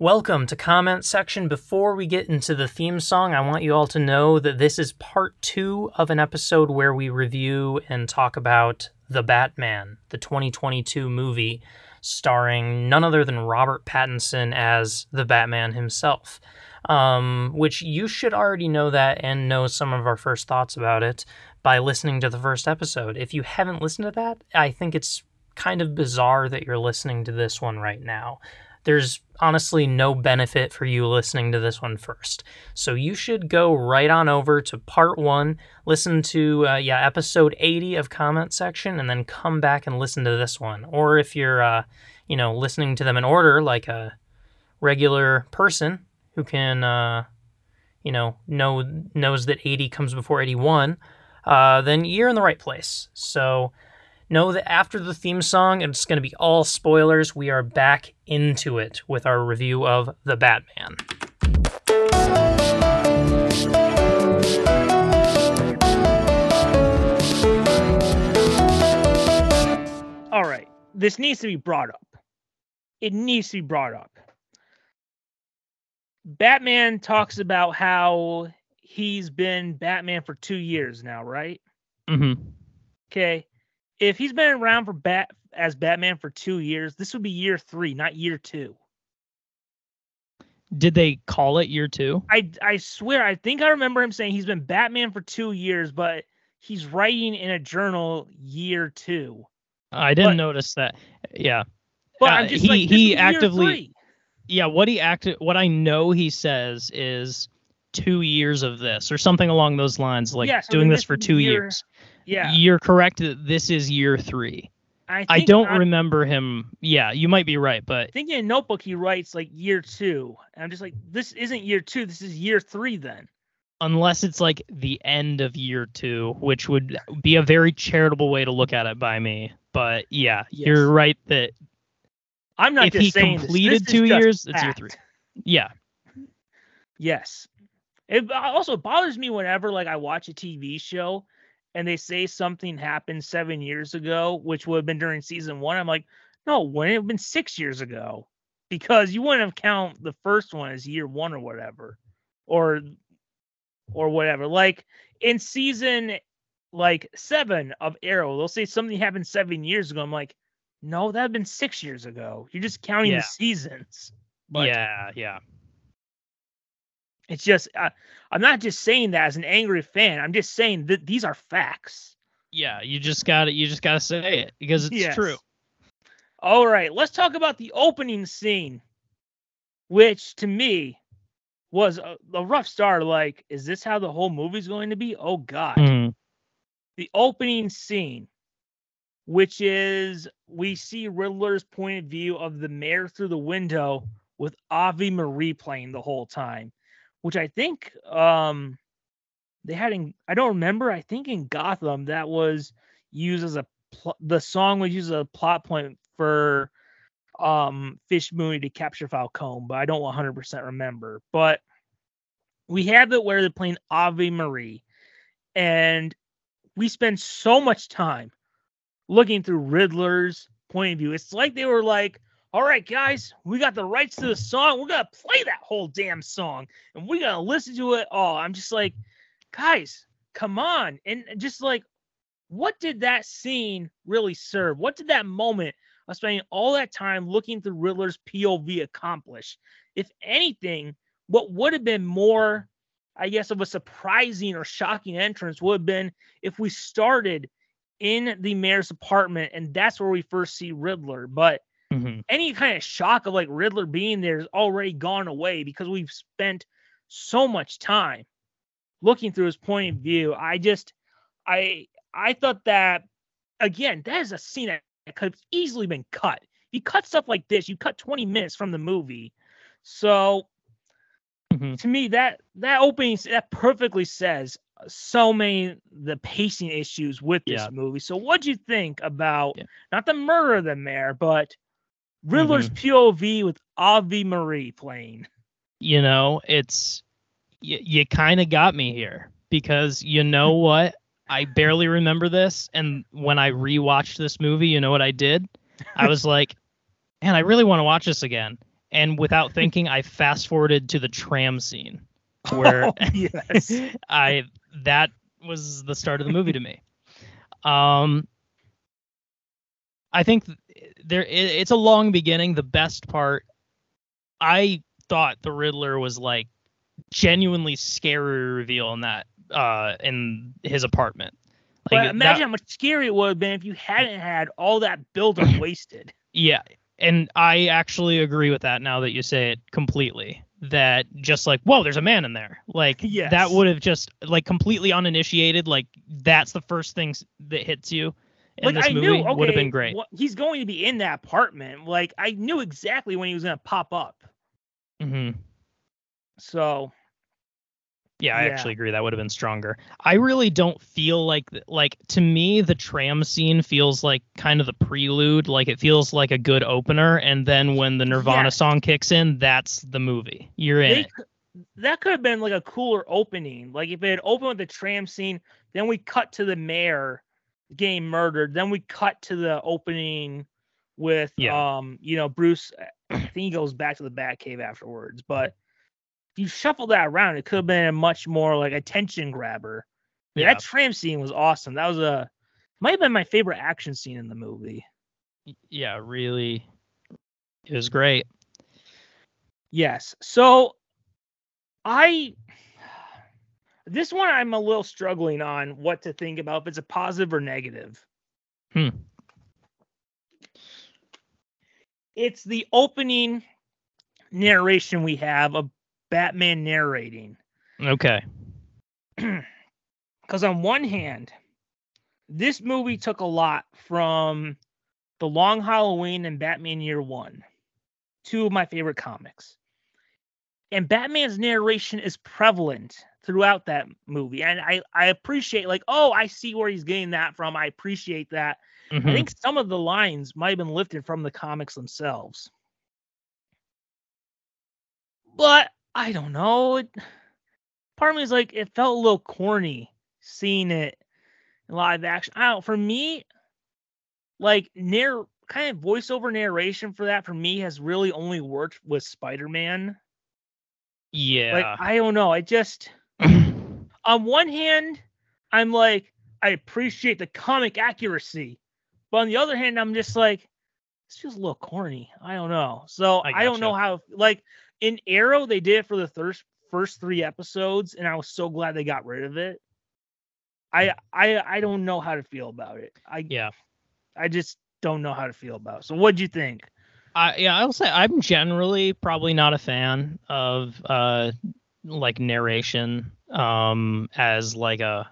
Welcome to comment section. Before we get into the theme song, I want you all to know that this is part two of an episode where we review and talk about The Batman, the 2022 movie starring none other than Robert Pattinson as the Batman himself. Um, which you should already know that and know some of our first thoughts about it by listening to the first episode. If you haven't listened to that, I think it's kind of bizarre that you're listening to this one right now there's honestly no benefit for you listening to this one first. So you should go right on over to part one, listen to uh, yeah episode 80 of comment section, and then come back and listen to this one. Or if you're uh, you know listening to them in order like a regular person who can uh, you know know knows that 80 comes before 81, uh, then you're in the right place. So know that after the theme song, it's going to be all spoilers. We are back into it with our review of The Batman. All right. This needs to be brought up. It needs to be brought up. Batman talks about how he's been Batman for two years now, right? Mm-hmm. Okay if he's been around for bat as Batman for two years, this would be year three, not year two. Did they call it year two? I I swear, I think I remember him saying he's been Batman for two years, but he's writing in a journal year two. I didn't but, notice that. Yeah, but uh, he like, he actively. Yeah, what he acted, what I know he says is two years of this or something along those lines, like yeah, so doing this for two year, years. Yeah. You're correct that this is year three. I, I don't remember him. Yeah, you might be right, but I think in Notebook he writes like year two. And I'm just like, this isn't year two. This is year three then. Unless it's like the end of year two, which would be a very charitable way to look at it by me. But yeah, yes. you're right that I'm not if he completed this. This two years, it's year three. Yeah. Yes. It uh, also bothers me whenever like I watch a TV show and they say something happened seven years ago, which would have been during season one, I'm like, no, wouldn't it have been six years ago? Because you wouldn't have count the first one as year one or whatever. Or or whatever. Like in season like seven of Arrow, they'll say something happened seven years ago. I'm like, no, that had been six years ago. You're just counting yeah. the seasons. But yeah, yeah. It's just uh, I'm not just saying that as an angry fan. I'm just saying that these are facts. Yeah, you just got to You just got to say it because it's yes. true. All right, let's talk about the opening scene, which to me was a, a rough start. Like, is this how the whole movie's going to be? Oh God. Mm. The opening scene, which is we see Riddler's point of view of the mayor through the window with Ave Marie playing the whole time which I think um they had in I don't remember. I think in Gotham that was used as a pl- the song was used as a plot point for um Fish Mooney to capture Falcone, but I don't 100% remember. But we have it where they're playing Ave Marie, and we spend so much time looking through Riddler's point of view. It's like they were like, all right, guys, we got the rights to the song. We're gonna play that whole damn song, and we're gonna listen to it all. I'm just like, guys, come on, and just like, what did that scene really serve? What did that moment of spending all that time looking through Riddler's POV accomplish? If anything, what would have been more, I guess, of a surprising or shocking entrance would have been if we started in the mayor's apartment and that's where we first see Riddler, but Mm-hmm. Any kind of shock of like Riddler being there is already gone away because we've spent so much time looking through his point of view. I just, I, I thought that again, that is a scene that could have easily been cut. You cut stuff like this, you cut 20 minutes from the movie. So mm-hmm. to me, that that opening that perfectly says so many the pacing issues with this yeah. movie. So what do you think about yeah. not the murder of the mayor, but Riddler's mm-hmm. POV with Ave Marie playing. You know, it's you, you kind of got me here because you know what? I barely remember this, and when I rewatched this movie, you know what I did? I was like, man, I really want to watch this again. and without thinking, I fast forwarded to the tram scene where oh, yes. I that was the start of the movie to me. Um, I think there it's a long beginning. The best part, I thought the Riddler was like genuinely scary reveal in that uh in his apartment. Like, but imagine that, how much scary it would have been if you hadn't had all that buildup wasted. Yeah, and I actually agree with that now that you say it completely. That just like, whoa, there's a man in there. Like yes. that would have just like completely uninitiated. Like that's the first thing that hits you. Like I knew, okay, would have been great. Well, he's going to be in that apartment. Like I knew exactly when he was going to pop up. Mm-hmm. So yeah, I yeah. actually agree. That would have been stronger. I really don't feel like like to me the tram scene feels like kind of the prelude. Like it feels like a good opener, and then when the Nirvana yes. song kicks in, that's the movie. You're in. They. That could have been like a cooler opening. Like if it had opened with the tram scene, then we cut to the mayor getting murdered. Then we cut to the opening with yeah. um you know Bruce. I think he goes back to the Batcave afterwards, but if you shuffle that around, it could have been a much more like attention grabber. Yeah. That tram scene was awesome. That was a might have been my favorite action scene in the movie. Yeah, really, it was great. Yes. So I this one I'm a little struggling on what to think about if it's a positive or negative. Hmm. It's the opening narration we have of Batman narrating. Okay. Because on one hand, this movie took a lot from The Long Halloween and Batman Year One, two of my favorite comics. And Batman's narration is prevalent throughout that movie. And I, I appreciate, like, oh, I see where he's getting that from. I appreciate that. Mm-hmm. I think some of the lines might have been lifted from the comics themselves. But I don't know. It, part of me is like it felt a little corny seeing it in live action. I don't. For me, like near kind of voiceover narration for that for me has really only worked with Spider-Man. Yeah. Like I don't know. I just on one hand, I'm like I appreciate the comic accuracy, but on the other hand, I'm just like this feels a little corny. I don't know. So I, I don't know how like in Arrow, they did it for the first first three episodes, and I was so glad they got rid of it. I I I don't know how to feel about it. I yeah, I just don't know how to feel about. It. So what do you think? I yeah, I'll say I'm generally probably not a fan of uh like narration um as like a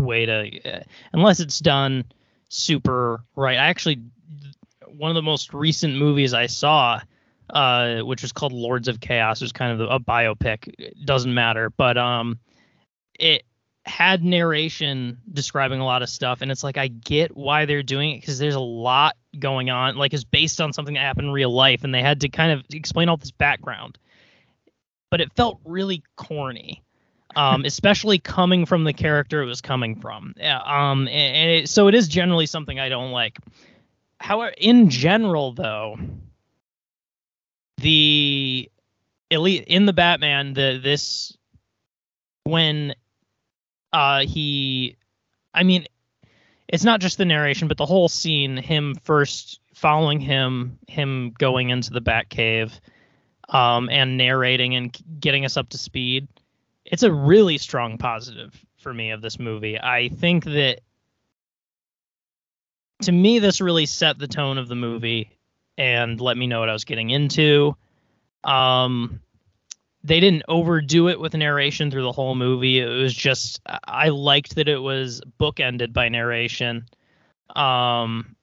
way to uh, unless it's done super right. I actually one of the most recent movies I saw uh, which was called Lords of Chaos. It was kind of a biopic. It doesn't matter, but um, it had narration describing a lot of stuff, and it's like I get why they're doing it because there's a lot going on. Like it's based on something that happened in real life, and they had to kind of explain all this background. But it felt really corny. um, especially coming from the character it was coming from. Yeah, um, and, and it, so it is generally something I don't like. However, in general, though, the elite in the Batman, the this when uh he I mean it's not just the narration, but the whole scene, him first following him, him going into the Batcave, um, and narrating and getting us up to speed. It's a really strong positive for me of this movie. I think that to me, this really set the tone of the movie and let me know what I was getting into. Um, they didn't overdo it with narration through the whole movie. It was just I liked that it was bookended by narration. Um,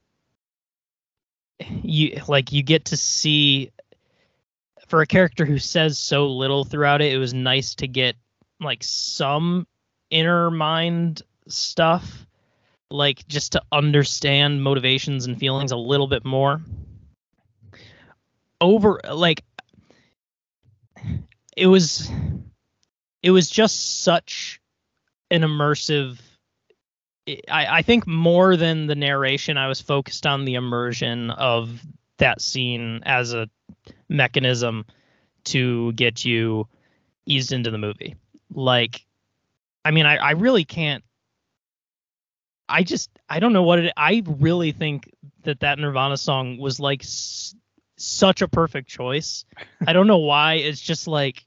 you like you get to see for a character who says so little throughout it. It was nice to get like some inner mind stuff, like just to understand motivations and feelings a little bit more over like it was it was just such an immersive I, I think more than the narration, I was focused on the immersion of that scene as a mechanism to get you eased into the movie. Like, I mean, I, I really can't. I just I don't know what it. I really think that that Nirvana song was like s- such a perfect choice. I don't know why. It's just like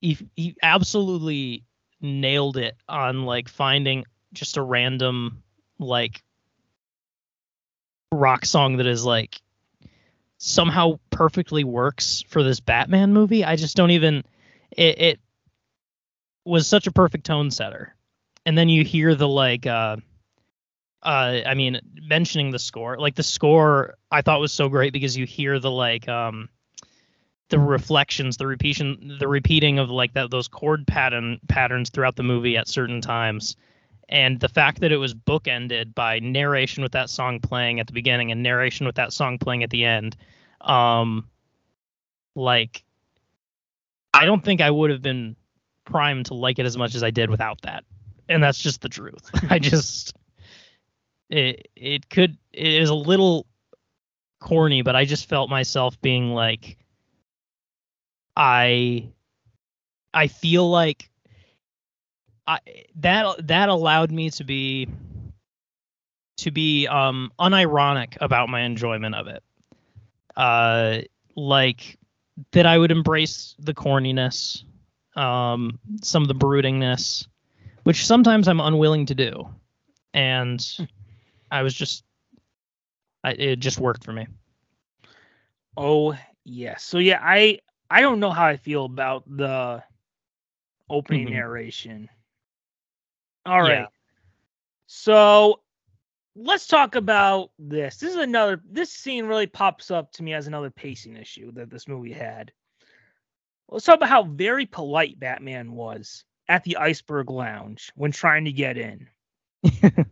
he he absolutely nailed it on like finding just a random like rock song that is like somehow perfectly works for this Batman movie. I just don't even it, it was such a perfect tone setter. And then you hear the like uh uh I mean mentioning the score. Like the score I thought was so great because you hear the like um the reflections, the repetition the repeating of like that those chord pattern patterns throughout the movie at certain times. And the fact that it was bookended by narration with that song playing at the beginning and narration with that song playing at the end, um, like I don't think I would have been primed to like it as much as I did without that. And that's just the truth. I just it it could it is a little corny, but I just felt myself being like I I feel like I that that allowed me to be to be um unironic about my enjoyment of it. Uh like that I would embrace the corniness, um some of the broodingness, which sometimes I'm unwilling to do. And I was just I, it just worked for me. Oh yes. So yeah, I I don't know how I feel about the opening Mhm. narration. All right. Yeah. So let's talk about this. This is another this scene really pops up to me as another pacing issue that this movie had. Let's talk about how very polite Batman was at the Iceberg Lounge when trying to get in.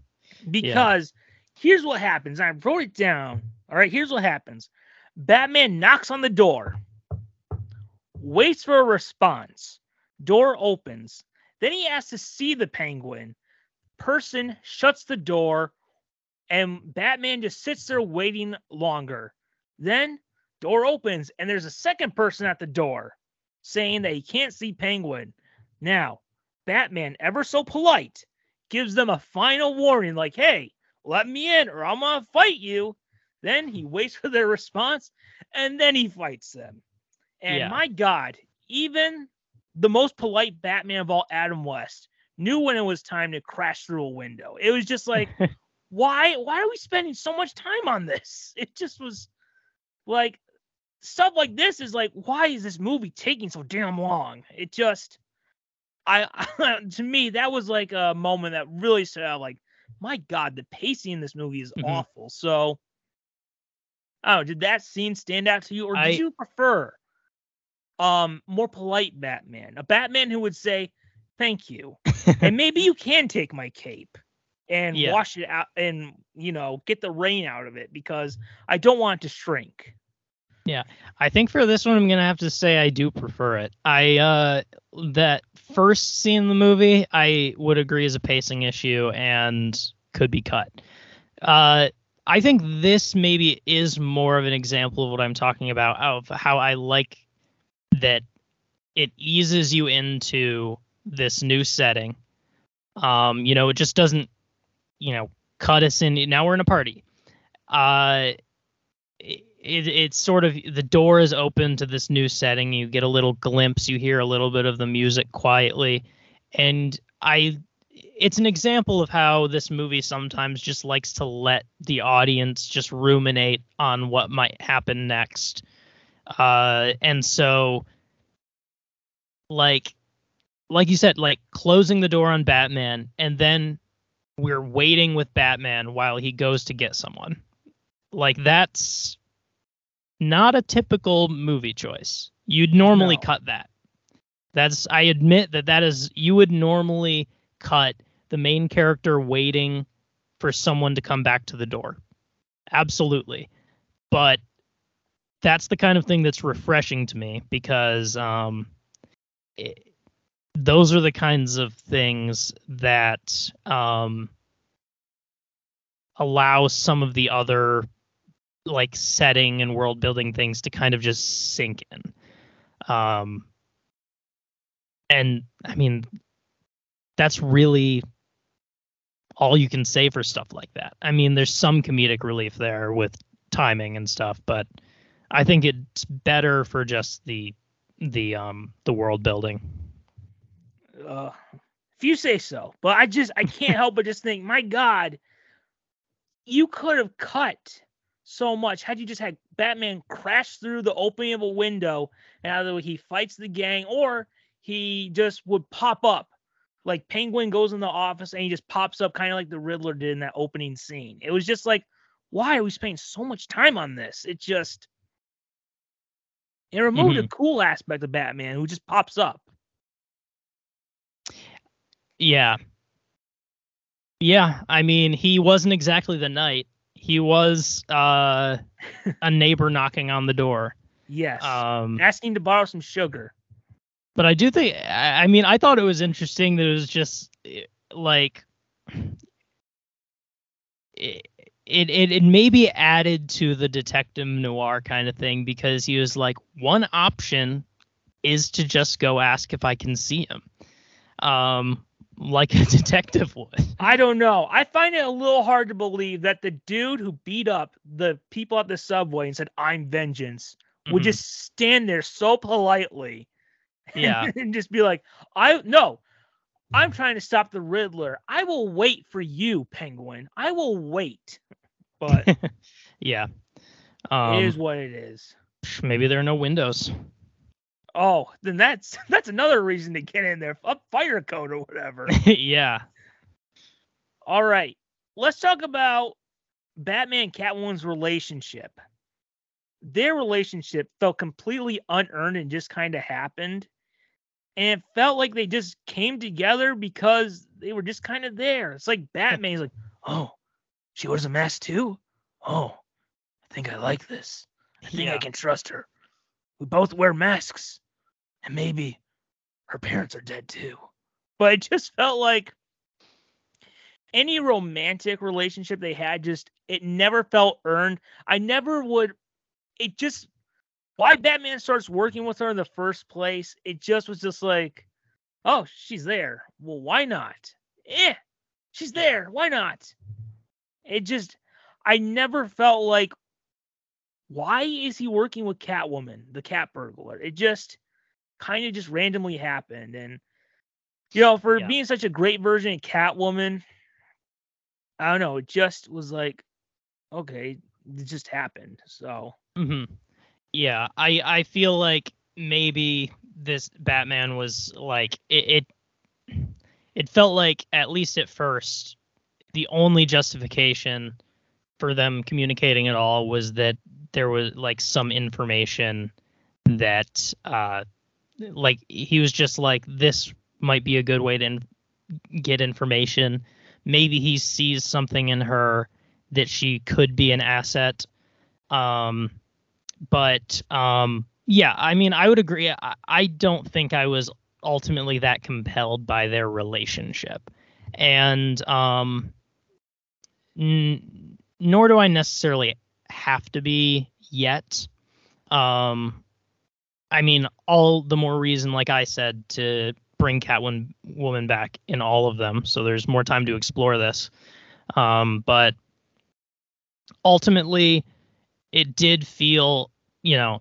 Because here's what happens. I wrote it down. All right, here's what happens. Batman knocks on the door, waits for a response. Door opens. Then he asks to see the penguin. Person shuts the door, and Batman just sits there waiting longer. Then door opens, and there's a second person at the door saying that he can't see Penguin. Now, Batman, ever so polite, gives them a final warning like, hey, let me in or I'm going to fight you. Then he waits for their response and then he fights them. And Yeah. my God, even the most polite Batman of all, Adam West, knew when it was time to crash through a window. It was just like, why why are we spending so much time on this? It just was like stuff like this is like, why is this movie taking so damn long? It just I to me that was like a moment that really stood out like my god the pacing in this movie is Mhm. awful so oh did that scene stand out to you or did I- you prefer um more polite batman a batman who would say thank you and maybe you can take my cape and Yeah. wash it out and you know get the rain out of it because i don't want it to shrink Yeah, I think for this one, I'm gonna have to say I do prefer it. I uh that first scene in the movie, I would agree is a pacing issue and could be cut. Uh, I think this maybe is more of an example of what I'm talking about of how I like that it eases you into this new setting. Um, you know, it just doesn't, you know, cut us in. Now we're in a party. Uh, it, it, it's sort of the door is open to this new setting. You get a little glimpse. You hear a little bit of the music quietly, and I. It's an example of how this movie sometimes just likes to let the audience just ruminate on what might happen next. Uh, and so, like, like you said, like closing the door on Batman, and then we're waiting with Batman while he goes to get someone. Like that's not a typical movie choice. You'd normally No. cut that. That's I admit that that is you would normally cut the main character waiting for someone to come back to the door. Absolutely. But that's the kind of thing that's refreshing to me because um it, those are the kinds of things that um allow some of the other like setting and world building things to kind of just sink in. Um, and I mean, that's really all you can say for stuff like that. I mean, there's some comedic relief there with timing and stuff, but I think it's better for just the the um the world building. Uh, if you say so, but I just I can't help but just think, my God, you could have cut so much had you just had Batman crash through the opening of a window and either he fights the gang or he just would pop up. Like Penguin goes in the office and he just pops up kind of like the Riddler did in that opening scene. It was just like, why are we spending so much time on this? It just it removed Mhm. the cool aspect of Batman who just pops up. Yeah. Yeah, I mean, he wasn't exactly the knight. He was uh a neighbor knocking on the door. Yes. Um Asking to borrow some sugar. but I do think I I mean, I thought it was interesting that it was just eh, like it it it, it maybe added to the detective noir kind of thing because he was like one option is to just go ask if I can see him. Um like a detective would. I don't know. I find it a little hard to believe that the dude who beat up the people at the subway and said, I'm vengeance, would Mhm. just stand there so politely and- Yeah. and just be like, I no, I'm trying to stop the Riddler. I will wait for you, Penguin. I will wait. But yeah. it Um, is what it is. maybe there are no windows. Oh, then that's that's another reason to get in there. Up fire code or whatever. yeah. All right. Let's talk about Batman Catwoman's relationship. Their relationship felt completely unearned and just kind of happened. And it felt like they just came together because they were just kind of there. It's like Batman's like, oh, she wears a mask too? Oh, I think I like this. I think I can trust her. We both wear masks. And maybe her parents are dead too. But it just felt like any romantic relationship they had just it never felt earned. I never would it just why Batman starts working with her in the first place, it just was just like, oh, she's there. Well, why not? Eh, she's there. Why not? It just I never felt like why is he working with Catwoman, the cat burglar? It just kind of just randomly happened. And you know, for Yeah. being such a great version of Catwoman, I don't know, it just was like, okay, it just happened. So hmm Yeah, I I feel like maybe this Batman was like it, it it felt like at least at first the only justification for them communicating at all was that there was like some information that uh like he was just like this might be a good way to in- get information. Maybe he sees something in her that she could be an asset. Um but um yeah i mean i would agree. I, I don't think i was ultimately that compelled by their relationship. And um n- nor do i necessarily have to be yet. Um i mean all the more reason like i said to bring catwoman woman back in all of them. So there's more time to explore this. Um but ultimately it did feel you know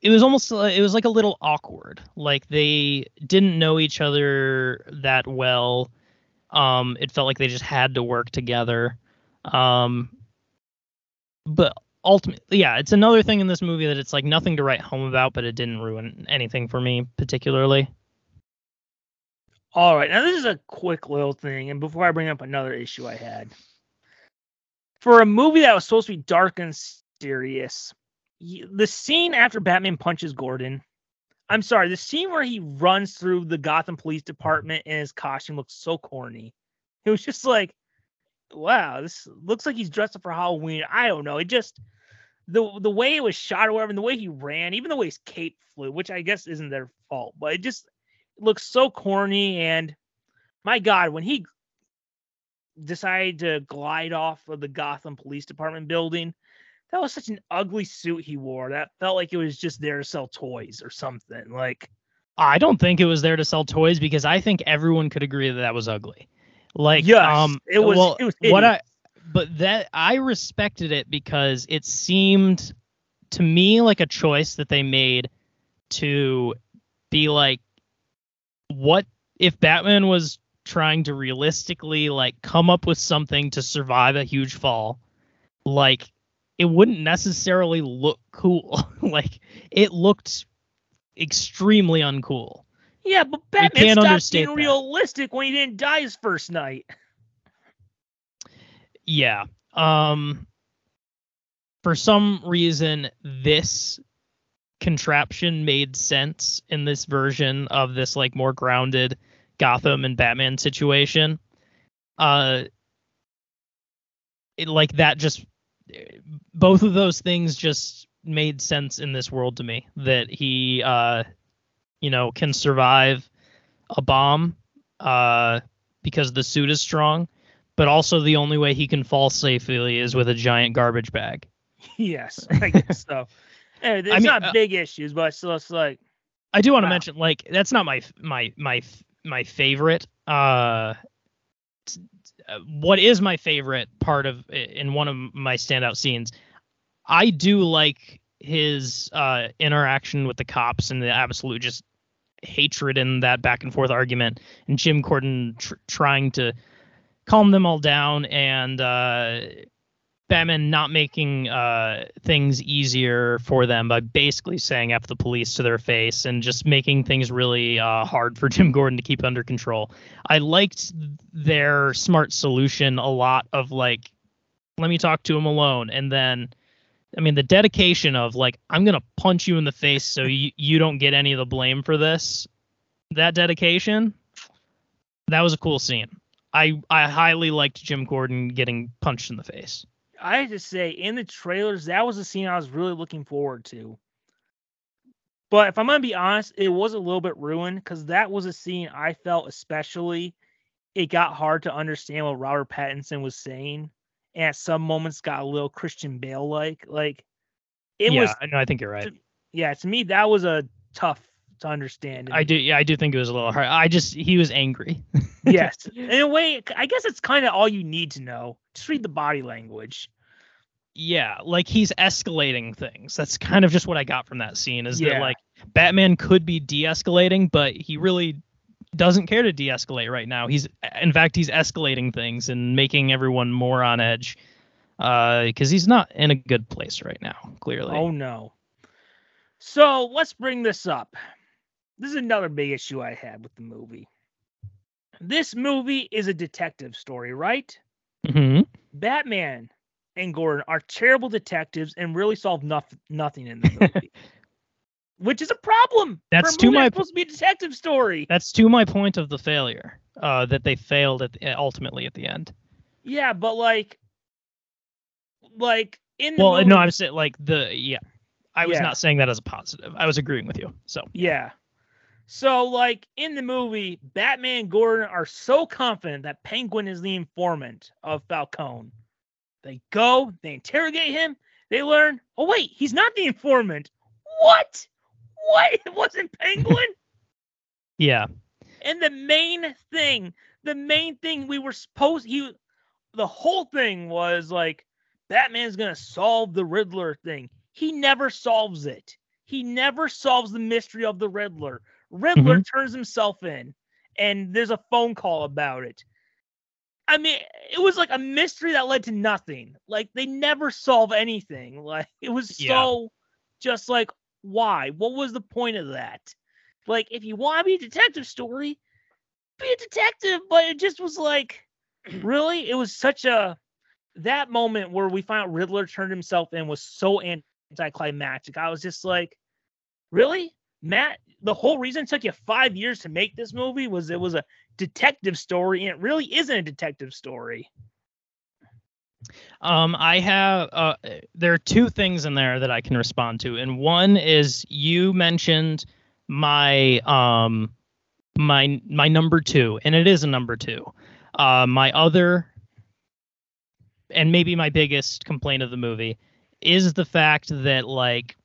it was almost it was like a little awkward. Like they didn't know each other that well. Um it felt like they just had to work together um but ultimately yeah it's another thing in this movie that it's like nothing to write home about but it didn't ruin anything for me particularly All right, now this is a quick little thing, and before I bring up another issue I had, for a movie that was supposed to be dark and serious, the scene after Batman punches Gordon, I'm sorry, the scene where he runs through the Gotham Police Department in his costume looks so corny. It was just like, wow, this looks like he's dressed up for Halloween. I don't know. It just the the way it was shot or whatever, and the way he ran, even the way his cape flew, which I guess isn't their fault, but it just looks so corny and my god when he decided to glide off of the gotham police department building that was such an ugly suit he wore. That felt like it was just there to sell toys or something. Like I don't think it was there to sell toys because I think everyone could agree that that was ugly. Like, Yes, um, it was- well, it was what I, but that I respected it because it seemed to me like a choice that they made to be like, what if Batman was trying to realistically like come up with something to survive a huge fall? Like, it wouldn't necessarily look cool. like, it looked extremely uncool. Yeah, but Batman stopped being that. realistic when he didn't die his first night. Yeah. Um for some reason this contraption made sense in this version of this like more grounded Gotham and Batman situation. Uh it, like that just both of those things just made sense in this world to me that he uh you know can survive a bomb uh because the suit is strong but also the only way he can fall safely is with a giant garbage bag. yes, I guess so. It's I mean, not uh, big issues, but still, it's like I do want to Wow. mention like that's not my my my my favorite. Uh, t- uh, what is my favorite part of in one of my standout scenes? I do like his uh, interaction with the cops and the absolute just hatred and that back and forth argument, and Jim Gordon tr- trying to calm them all down and uh, Batman not making uh, things easier for them by basically saying F the police to their face and just making things really uh, hard for Jim Gordon to keep under control. I liked their smart solution a lot of like, let me talk to him alone. And then, I mean, the dedication of like, I'm to punch you in the face so you, you don't get any of the blame for this. That dedication, that was a cool scene. I, I highly liked Jim Gordon getting punched in the face. I have to say, in the trailers, that was a scene I was really looking forward to. But if I'm gonna be honest, it was a little bit ruined because that was a scene I felt especially it got hard to understand what Robert Pattinson was saying, at some moments got a little Christian Bale like. Like it yeah, was, I know. I think you're right. yeah. To me, that was a tough to understand. I do. Yeah, I do think it was a little hard. I just he was angry. yes, in a way, I guess it's kind of all you need to know. Just read the body language. yeah, like he's escalating things. That's kind of just what I got from that scene. Is Yeah. that like Batman could be de-escalating, but he really doesn't care to de-escalate right now. He's in fact he's escalating things and making everyone more on edge. Uh, because he's not in a good place right now. Clearly. Oh no. So let's bring this up. This is another big issue I had with the movie. This movie is a detective story, right? Mm-hmm. Batman and Gordon are terrible detectives and really solve noth- nothing in the movie. Which is a problem. That's to my- supposed to be a detective story. That's to my point of the failure. Uh, that they failed at the, ultimately at the end. Yeah, but like like in the Well, movie, no, I'm saying like the yeah. I was Yeah. not saying that as a positive. I was agreeing with you. So Yeah. So, like in the movie, Batman and Gordon are so confident that Penguin is the informant of Falcone. They go, they interrogate him, they learn, oh, wait, he's not the informant. What? What? It wasn't Penguin? yeah, and the main thing, the main thing we were supposed, he, the whole thing was like, Batman's going to solve the Riddler thing. He never solves it. He never solves the mystery of the Riddler. Riddler mm-hmm. turns himself in, and there's a phone call about it. I mean, it was like a mystery that led to nothing. Like they never solve anything. Like it was Yeah. so just like why? What was the point of that? Like if you want to be a detective story, be a detective, but it just was like really it was such a that moment where we found out Riddler turned himself in was so anticlimactic. I was just like, really? Matt, the whole reason it took you five years to make this movie was it was a detective story, and it really isn't a detective story. Um, I have uh, there are two things in there that I can respond to, and one is you mentioned my um my my number two, and it is a number two. Uh, my other and maybe my biggest complaint of the movie is the fact that like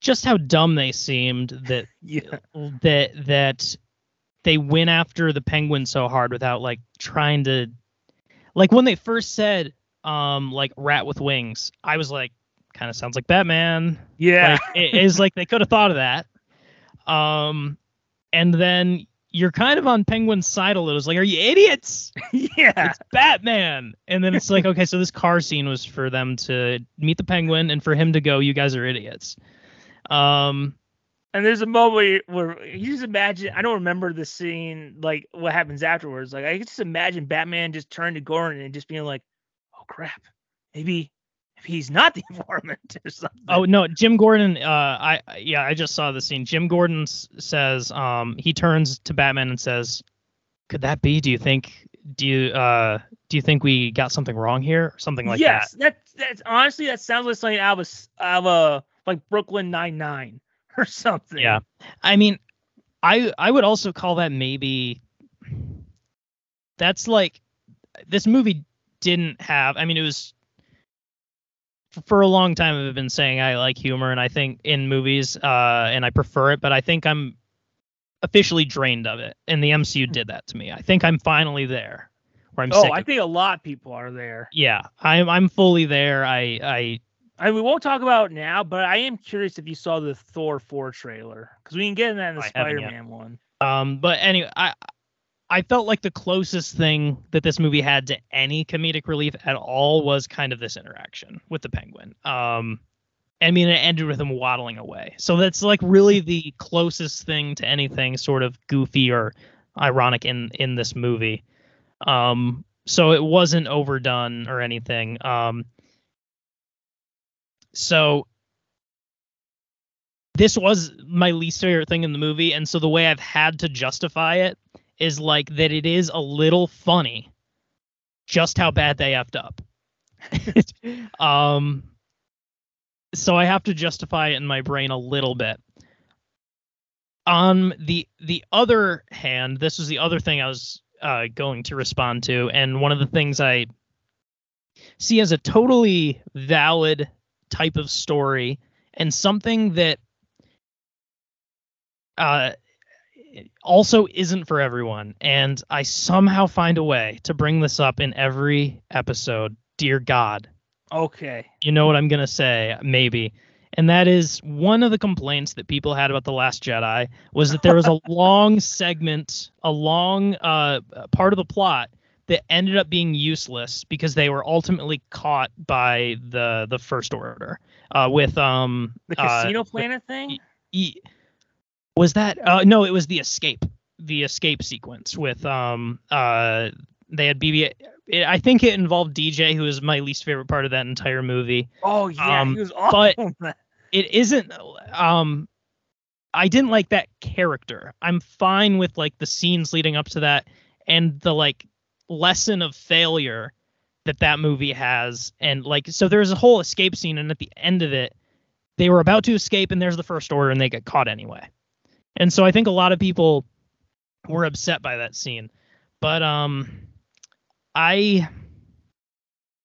just how dumb they seemed that Yeah. that that they went after the penguin so hard without like trying to like when they first said um like rat with wings i was like kind of sounds like batman. Yeah. like it is like they could have thought of that. Um and then you're kind of on penguin's side a little. It's like are you idiots? Yeah. it's batman. And then it's like okay so this car scene was for them to meet the penguin and for him to go you guys are idiots. Um And there's a moment where, you just imagine. I don't remember the scene, like what happens afterwards. Like I can just imagine Batman just turning to Gordon and just being like, "Oh crap, maybe, maybe he's not the informant or something." Oh no, Jim Gordon. Uh, I yeah, I just saw the scene. Jim Gordon s- says, um, he turns to Batman and says, "Could that be? Do you think? Do you uh, do you think we got something wrong here, or something like yes, that?" that. that's honestly that sounds like something out of out of a like Brooklyn Nine Nine or something. Yeah. I mean, I I would also call that maybe. That's like, this movie didn't have. I mean, it was. For a long time, I've been saying I like humor, and I think in movies, uh, and I prefer it. But I think I'm officially drained of it, and the MCU did that to me. I think I'm finally there, where I'm Oh, sick. I of- think a lot of people are there. yeah, I'm I'm fully there. I I I mean, we won't talk about it now, but I am curious if you saw the Thor 4 trailer because we can get in that in the yet. Spider-Man one. Um, but anyway, I I felt like the closest thing that this movie had to any comedic relief at all was kind of this interaction with the penguin. Um, I mean, it ended with him waddling away, so that's like really the closest thing to anything sort of goofy or ironic in in this movie. Um, so it wasn't overdone or anything. Um, so this was my least favorite thing in the movie and so the way i've had to justify it is like that it is a little funny just how bad they effed up. Um so i have to justify it in my brain a little bit. On the the other hand this was the other thing i was uh, going to respond to and one of the things i see as a totally valid type of story and something that uh also isn't for everyone. And i somehow find a way to bring this up in every episode dear god. Okay. you know what i'm going to say maybe. And that is one of the complaints that people had about the last jedi was that there was a long segment a long uh part of the plot that ended up being useless because they were ultimately caught by the the first order uh with um The uh, Casino the- Planet thing? E- was that uh no it was the escape the escape sequence with um uh they had bb it, i think it involved dj who was my least favorite part of that entire movie Oh, yeah. um, he was awful. but- it isn't um i didn't like that character i'm fine with like the scenes leading up to that and the like lesson of failure that that movie has. And like so there's a whole escape scene and at the end of it they were about to escape and there's the first order and they get caught anyway. And so i think a lot of people were upset by that scene. But um i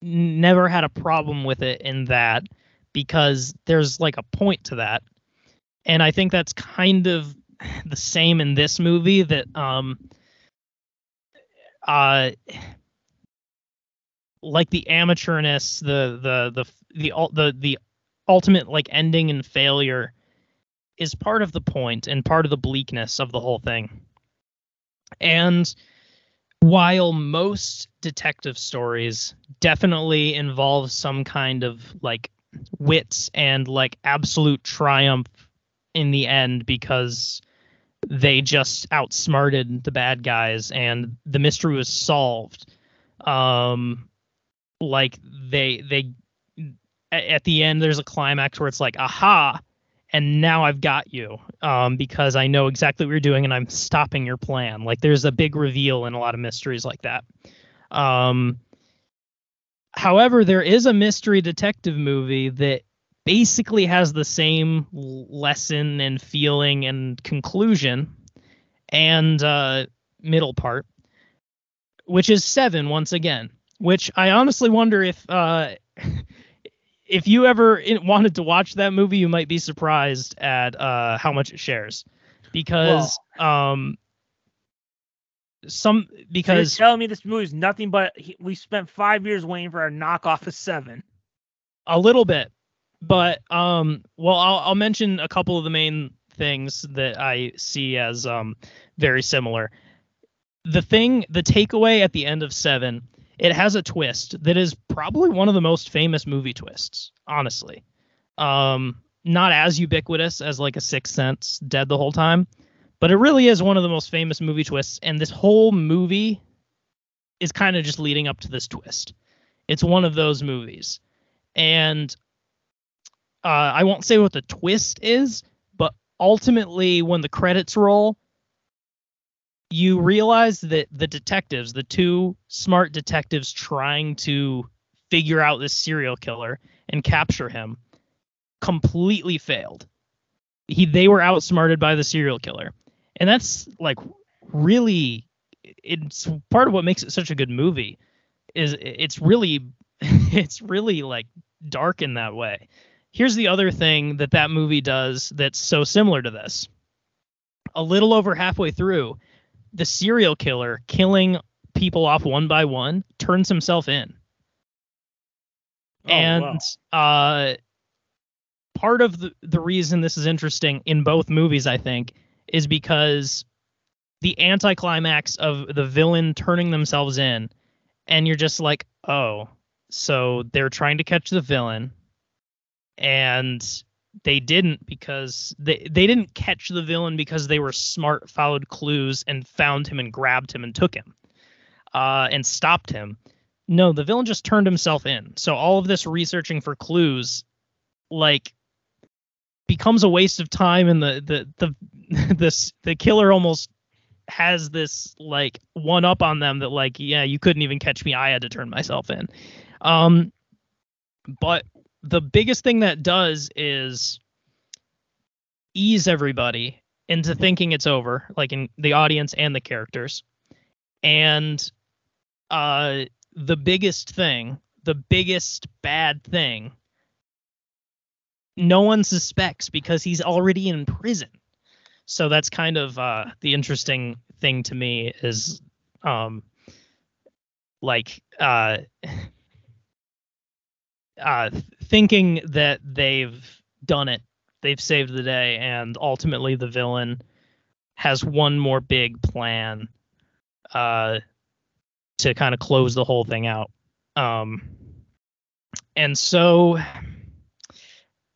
never had a problem with it in that because there's like a point to that. And i think that's kind of the same in this movie that um uh like the amateurness the the the the the the ultimate like ending and failure is part of the point and part of the bleakness of the whole thing. And while most detective stories definitely involve some kind of like wits and like absolute triumph in the end because they just outsmarted the bad guys and the mystery was solved um like they they at the end there's a climax where it's like aha and now I've got you um, because I know exactly what you're doing and I'm stopping your plan. Like there's a big reveal in a lot of mysteries like that. Um, however, there is a mystery detective movie that basically has the same lesson and feeling and conclusion and uh, middle part, which is Seven once again. Which I honestly wonder if uh, if you ever wanted to watch that movie, you might be surprised at uh, how much it shares, because um, some because so you're telling me this movie is nothing but he, we spent five years waiting for our knockoff of seven. A little bit, but um, well, I'll I'll mention a couple of the main things that I see as um very similar. The thing, the takeaway at the end of seven, it has a twist that is probably one of the most famous movie twists, honestly. Um, not as ubiquitous as like a Sixth Sense, Dead the whole time, but it really is one of the most famous movie twists. And this whole movie is kind of just leading up to this twist. It's one of those movies, and uh, I won't say what the twist is, but ultimately, when the credits roll, you realize that the detectives, the two smart detectives trying to figure out this serial killer and capture him, completely failed. He they were outsmarted by the serial killer. And that's like really it's part of what makes it such a good movie is it's really it's really like dark in that way. Here's the other thing that that movie does that's so similar to this. A little over halfway through, the serial killer killing people off one by one turns himself in. Oh, and uh part of the, the reason this is interesting in both movies, I think, is because the anticlimax of the villain turning themselves in, and you're just like, oh, so they're trying to catch the villain, and they didn't because they they didn't catch the villain because they were smart, followed clues, and found him and grabbed him and took him, uh, and stopped him. No, the villain just turned himself in. So all of this researching for clues, like, becomes a waste of time, and the the the this the killer almost has this like one up on them that like yeah you couldn't even catch me i had to turn myself in um but the biggest thing that does is ease everybody into thinking it's over, like in the audience and the characters. And uh the biggest thing, the biggest bad thing, no one suspects because he's already in prison. So that's kind of uh the interesting thing to me is um like uh uh, thinking that they've done it, they've saved the day, and ultimately the villain has one more big plan uh, to kind of close the whole thing out. Um, and so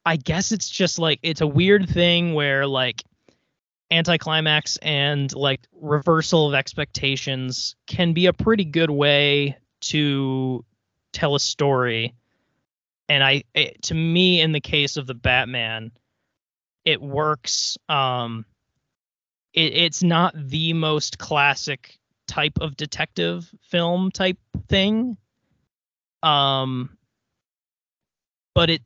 I guess it's just like it's a weird thing where like anticlimax and like reversal of expectations can be a pretty good way to tell a story and I it, to me in the case of the Batman, it works. Um, it, it's not the most classic type of detective film type thing. Um, but it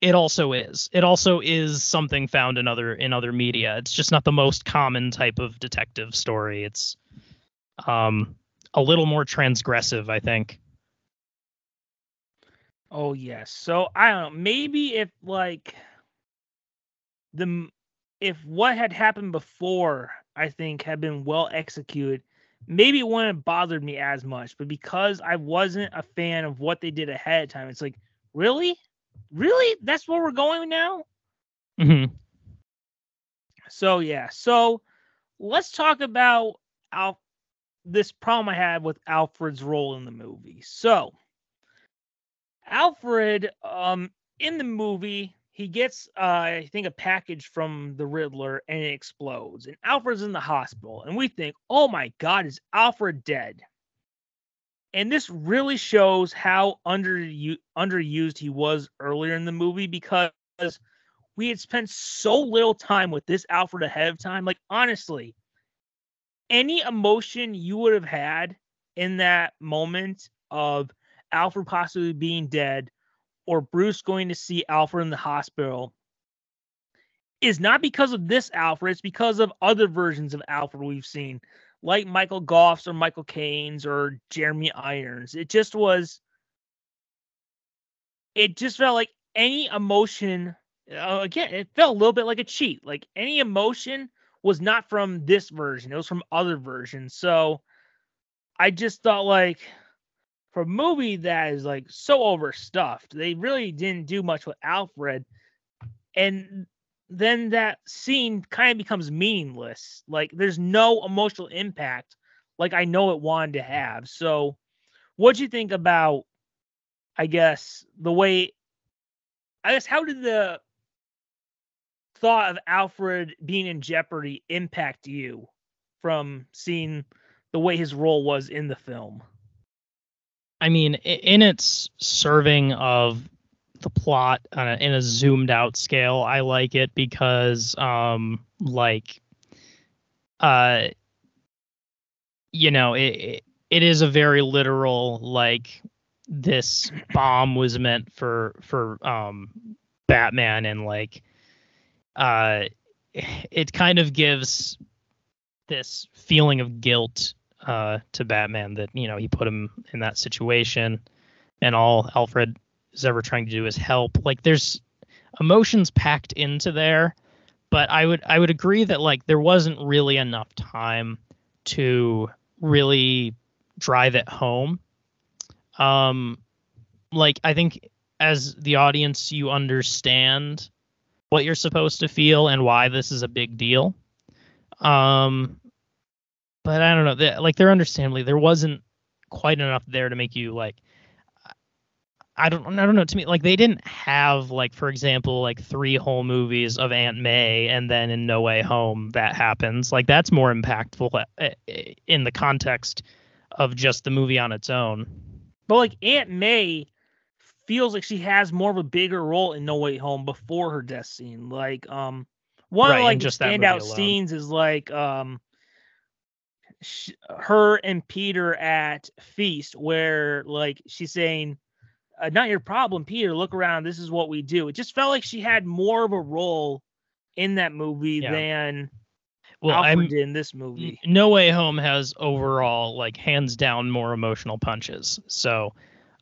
it also is. It also is something found in other in other media. It's just not the most common type of detective story. It's um a little more transgressive, I think. Oh yes. So I don't know. Maybe if like the if what had happened before, I think had been well executed, maybe it wouldn't have bothered me as much. But because I wasn't a fan of what they did ahead of time, it's like, really, really, that's where we're going now. Mm-hmm. So yeah. So let's talk about Al- this problem I had with Alfred's role in the movie. So Alfred, um, in the movie, he gets, uh, I think, a package from the Riddler and it explodes. And Alfred's in the hospital. And we think, oh my God, is Alfred dead? And this really shows how underu- underused he was earlier in the movie because we had spent so little time with this Alfred ahead of time. Like, honestly, any emotion you would have had in that moment of Alfred possibly being dead or Bruce going to see Alfred in the hospital is not because of this Alfred, it's because of other versions of Alfred we've seen, like Michael Gough's or Michael Caine's or Jeremy Irons. It just was it just felt like any emotion uh, again, it felt a little bit like a cheat. Like any emotion was not from this version; it was from other versions. So I just thought, like, for a movie that is like so overstuffed, they really didn't do much with Alfred, and then that scene kind of becomes meaningless. Like, there's no emotional impact, like I know it wanted to have. So, what do you think about? I guess the way I guess how did the thought of Alfred being in jeopardy impact you from seeing the way his role was in the film? I mean, in its serving of the plot a, in a zoomed out scale, I like it because, um, like, uh, you know, it it is a very literal like this bomb was meant for for um Batman and like uh, it kind of gives this feeling of guilt uh, to Batman that you know he put him in that situation, and all Alfred is ever trying to do is help. Like there's emotions packed into there, but I would I would agree that like there wasn't really enough time to really drive it home. Um, like I think as the audience you understand what you're supposed to feel and why this is a big deal. Um, but I don't know. They, like they're understandably there wasn't quite enough there to make you like. I don't. I don't know. To me, like they didn't have like, for example, like three whole movies of Aunt May, and then in No Way Home that happens. Like that's more impactful uh, uh, in the context of just the movie on its own. But like Aunt May feels like she has more of a bigger role in No Way Home before her death scene. Like, um, one right, of like just the standout scenes is like, um, sh- her and Peter at feast where like she's saying, uh, "Not your problem, Peter. Look around. This is what we do." It just felt like she had more of a role in that movie yeah. than well, Alfred I'm, in this movie. No Way Home has overall like hands down more emotional punches. So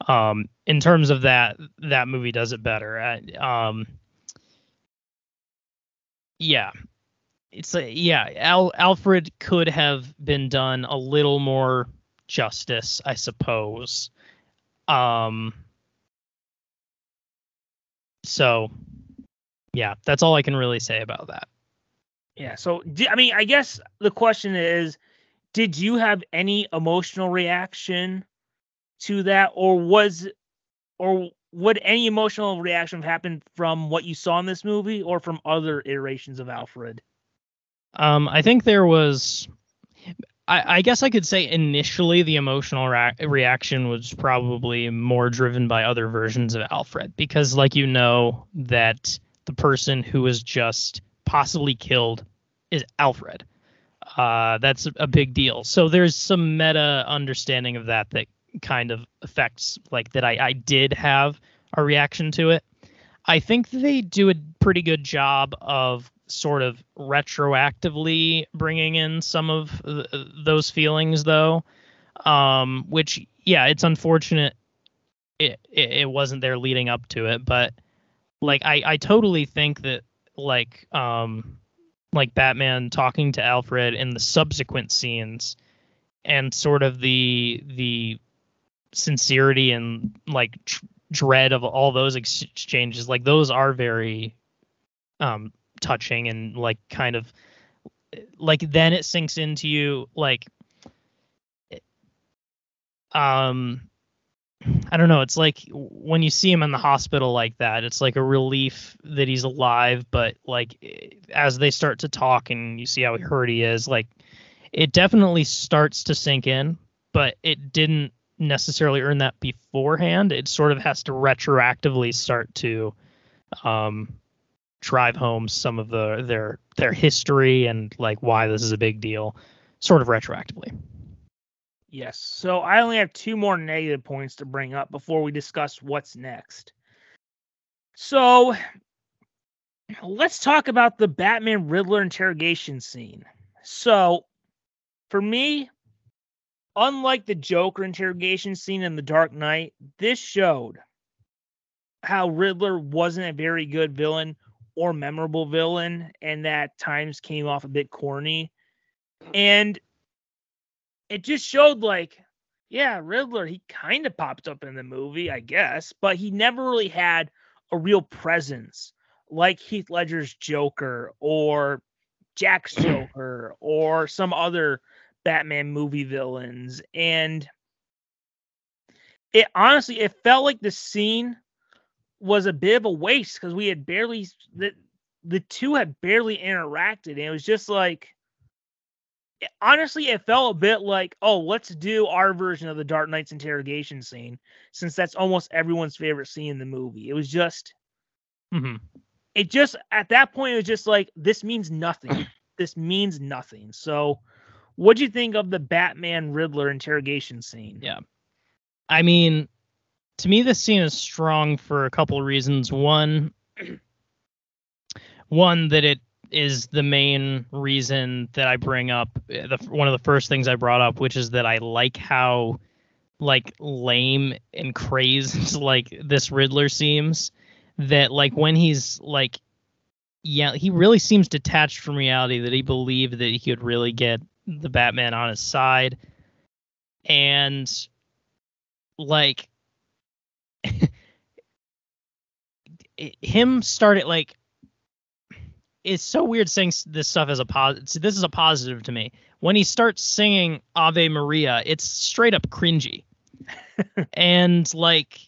um, in terms of that, that movie does it better. um, yeah, it's a, yeah. Al, Alfred could have been done a little more justice, I suppose. Um, so yeah, that's all I can really say about that. Yeah. So I mean, I guess the question is, did you have any emotional reaction to that, or was, or would any emotional reaction have happened from what you saw in this movie, or from other iterations of Alfred? Um, I think there was. I, I guess I could say initially the emotional ra- reaction was probably more driven by other versions of Alfred because, like you know, that the person who was just possibly killed is Alfred. Uh, that's a big deal. So there's some meta understanding of that that kind of affects, like that I, I did have a reaction to it. I think they do a pretty good job of sort of retroactively bringing in some of th- those feelings though. Um, which yeah it's unfortunate it, it, it wasn't there leading up to it but like i i totally think that like um like batman talking to alfred in the subsequent scenes and sort of the the sincerity and like tr- dread of all those exchanges like those are very um touching and like kind of like then it sinks into you like um I don't know. It's like when you see him in the hospital like that, it's like a relief that he's alive. But like as they start to talk and you see how hurt he is, like it definitely starts to sink in. But it didn't necessarily earn that beforehand. It sort of has to retroactively start to um, drive home some of the their their history and like why this is a big deal, sort of retroactively. Yes. So I only have two more negative points to bring up before we discuss what's next. So let's talk about the Batman Riddler interrogation scene. So for me, unlike the Joker interrogation scene in The Dark Knight, this showed how Riddler wasn't a very good villain or memorable villain, and that times came off a bit corny. Hmm. And it just showed like, yeah, Riddler, he kind of popped up in the movie, I guess, but he never really had a real presence like Heath Ledger's Joker or Jack's Joker or some other Batman movie villains. And it honestly, it felt like the scene was a bit of a waste because we had barely the the two had barely interacted, and it was just like it, honestly, it felt a bit like, oh, let's do our version of the Dark Knight's interrogation scene, since that's almost everyone's favorite scene in the movie. It was just, hmm it just at that point, it was just like, this means nothing. this means nothing. So, what do you think of the Batman Riddler interrogation scene? Yeah. I mean, to me, this scene is strong for a couple reasons. One, one that it is the main reason that I bring up eh, the one of the first things I brought up, which is that I like how like lame and crazed like this Riddler seems. That like when he's like, yeah, he really seems detached from reality. That he believed that he could really get the Batman on his side, and like him started like it's so weird saying this stuff as a positive. This is a positive to me. When he starts singing Ave Maria, it's straight up cringy. and like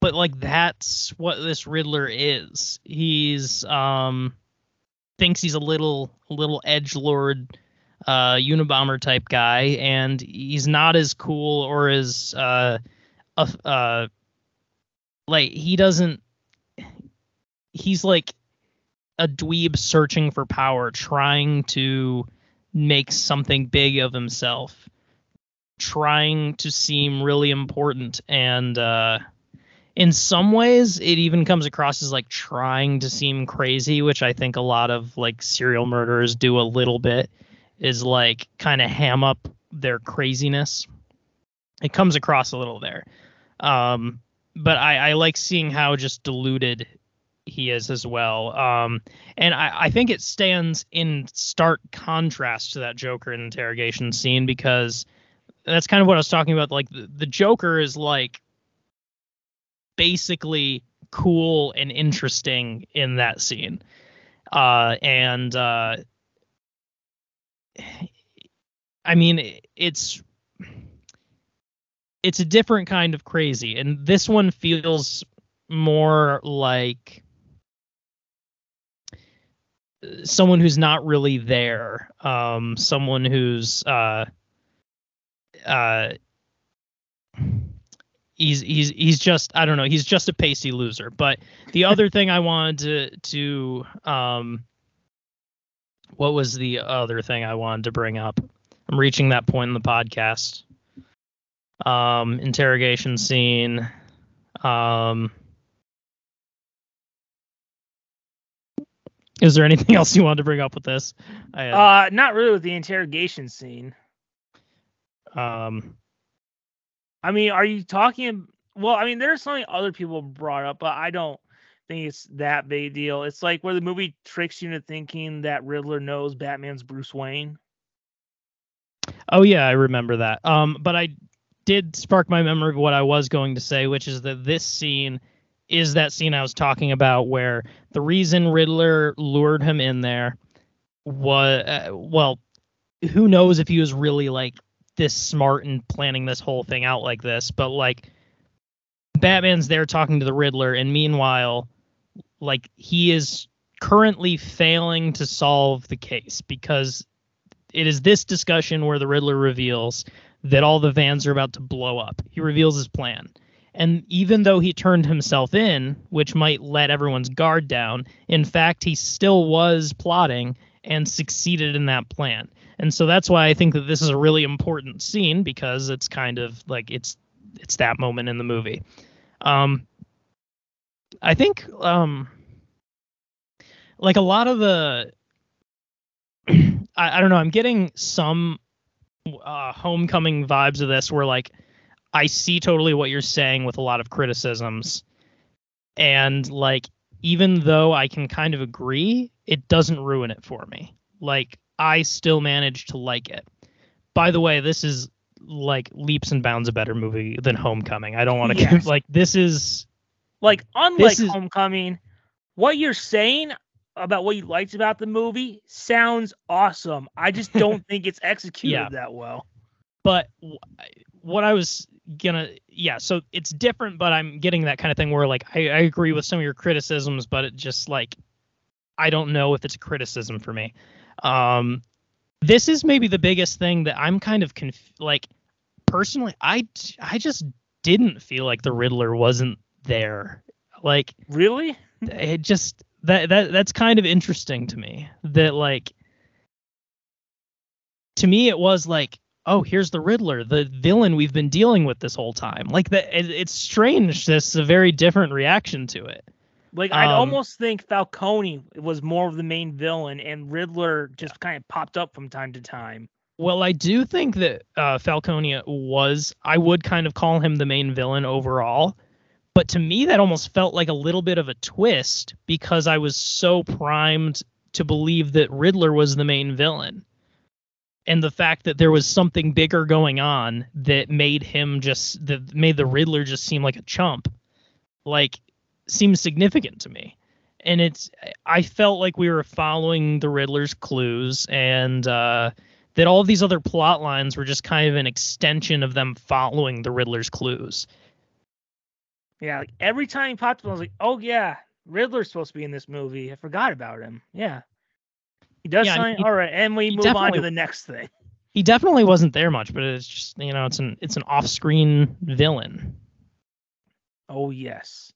but like that's what this Riddler is. He's um thinks he's a little little edge lord uh Unabomber type guy and he's not as cool or as uh uh like he doesn't he's like a dweeb searching for power, trying to make something big of himself, trying to seem really important. And uh, in some ways, it even comes across as like trying to seem crazy, which I think a lot of like serial murderers do a little bit, is like kind of ham up their craziness. It comes across a little there. Um, but I, I like seeing how just diluted he is as well. Um, and I, I think it stands in stark contrast to that Joker interrogation scene because that's kind of what I was talking about. Like the, the Joker is like basically cool and interesting in that scene. Uh, and uh, I mean, it's it's a different kind of crazy, and this one feels more like someone who's not really there, um, someone who's uh, uh, he's he's he's just I don't know, he's just a pasty loser. But the other thing I wanted to to um, what was the other thing I wanted to bring up? I'm reaching that point in the podcast. Um, interrogation scene. Um, Is there anything else you wanted to bring up with this? I, uh, not really with the interrogation scene. Um, I mean, are you talking? Well, I mean, there's something other people brought up, but I don't think it's that big deal. It's like where the movie tricks you into thinking that Riddler knows Batman's Bruce Wayne. Oh yeah, I remember that. Um, but I did spark my memory of what I was going to say, which is that this scene is that scene I was talking about where the reason Riddler lured him in there was uh, well, who knows if he was really like this smart and planning this whole thing out like this, but like Batman's there talking to the Riddler, and meanwhile, like he is currently failing to solve the case because it is this discussion where the Riddler reveals that all the vans are about to blow up. He reveals his plan. And even though he turned himself in, which might let everyone's guard down, in fact, he still was plotting and succeeded in that plan. And so that's why I think that this is a really important scene because it's kind of like it's it's that moment in the movie. Um, I think um, like a lot of the I, I don't know, I'm getting some uh, homecoming vibes of this where like I see totally what you're saying with a lot of criticisms. And like even though I can kind of agree, it doesn't ruin it for me. Like I still manage to like it. By the way, this is like leaps and bounds a better movie than Homecoming. I don't want to Yes. like this is Like unlike is- Homecoming, what you're saying about what you liked about the movie sounds awesome. I just don't think it's executed Yeah. that well. but what I was gonna yeah, so it's different, but I'm getting that kind of thing where like I, I agree with some of your criticisms, but it just like I don't know if it's a criticism for me. Um, this is maybe the biggest thing that I'm kind of conf- like personally. I I just didn't feel like the Riddler wasn't there. Like Really? it just that that that's kind of interesting to me that like to me it was like oh here's the riddler the villain we've been dealing with this whole time like that it, it's strange this is a very different reaction to it Like I'd Um, almost think Falcone was more of the main villain, and Riddler just kind of popped up from time to time. well i do think that uh falcone was i would kind of call him the main villain overall but to me that almost felt like a little bit of a twist because i was so primed to believe that riddler was the main villain. And the fact that there was something bigger going on that made him just that made the riddler just seem like a chump like seems significant to me. And it's i felt like we were following the riddler's clues and uh that all these other plot lines were just kind of an extension of them following the riddler's clues Yeah, like every time he popped up, I was like, "Oh yeah, Riddler's supposed to be in this movie. I forgot about him." Yeah, he does Yeah, sign. he- All right, and we move on to the next thing. he definitely wasn't there much but it's just you know it's an it's an off-screen villain Oh yes.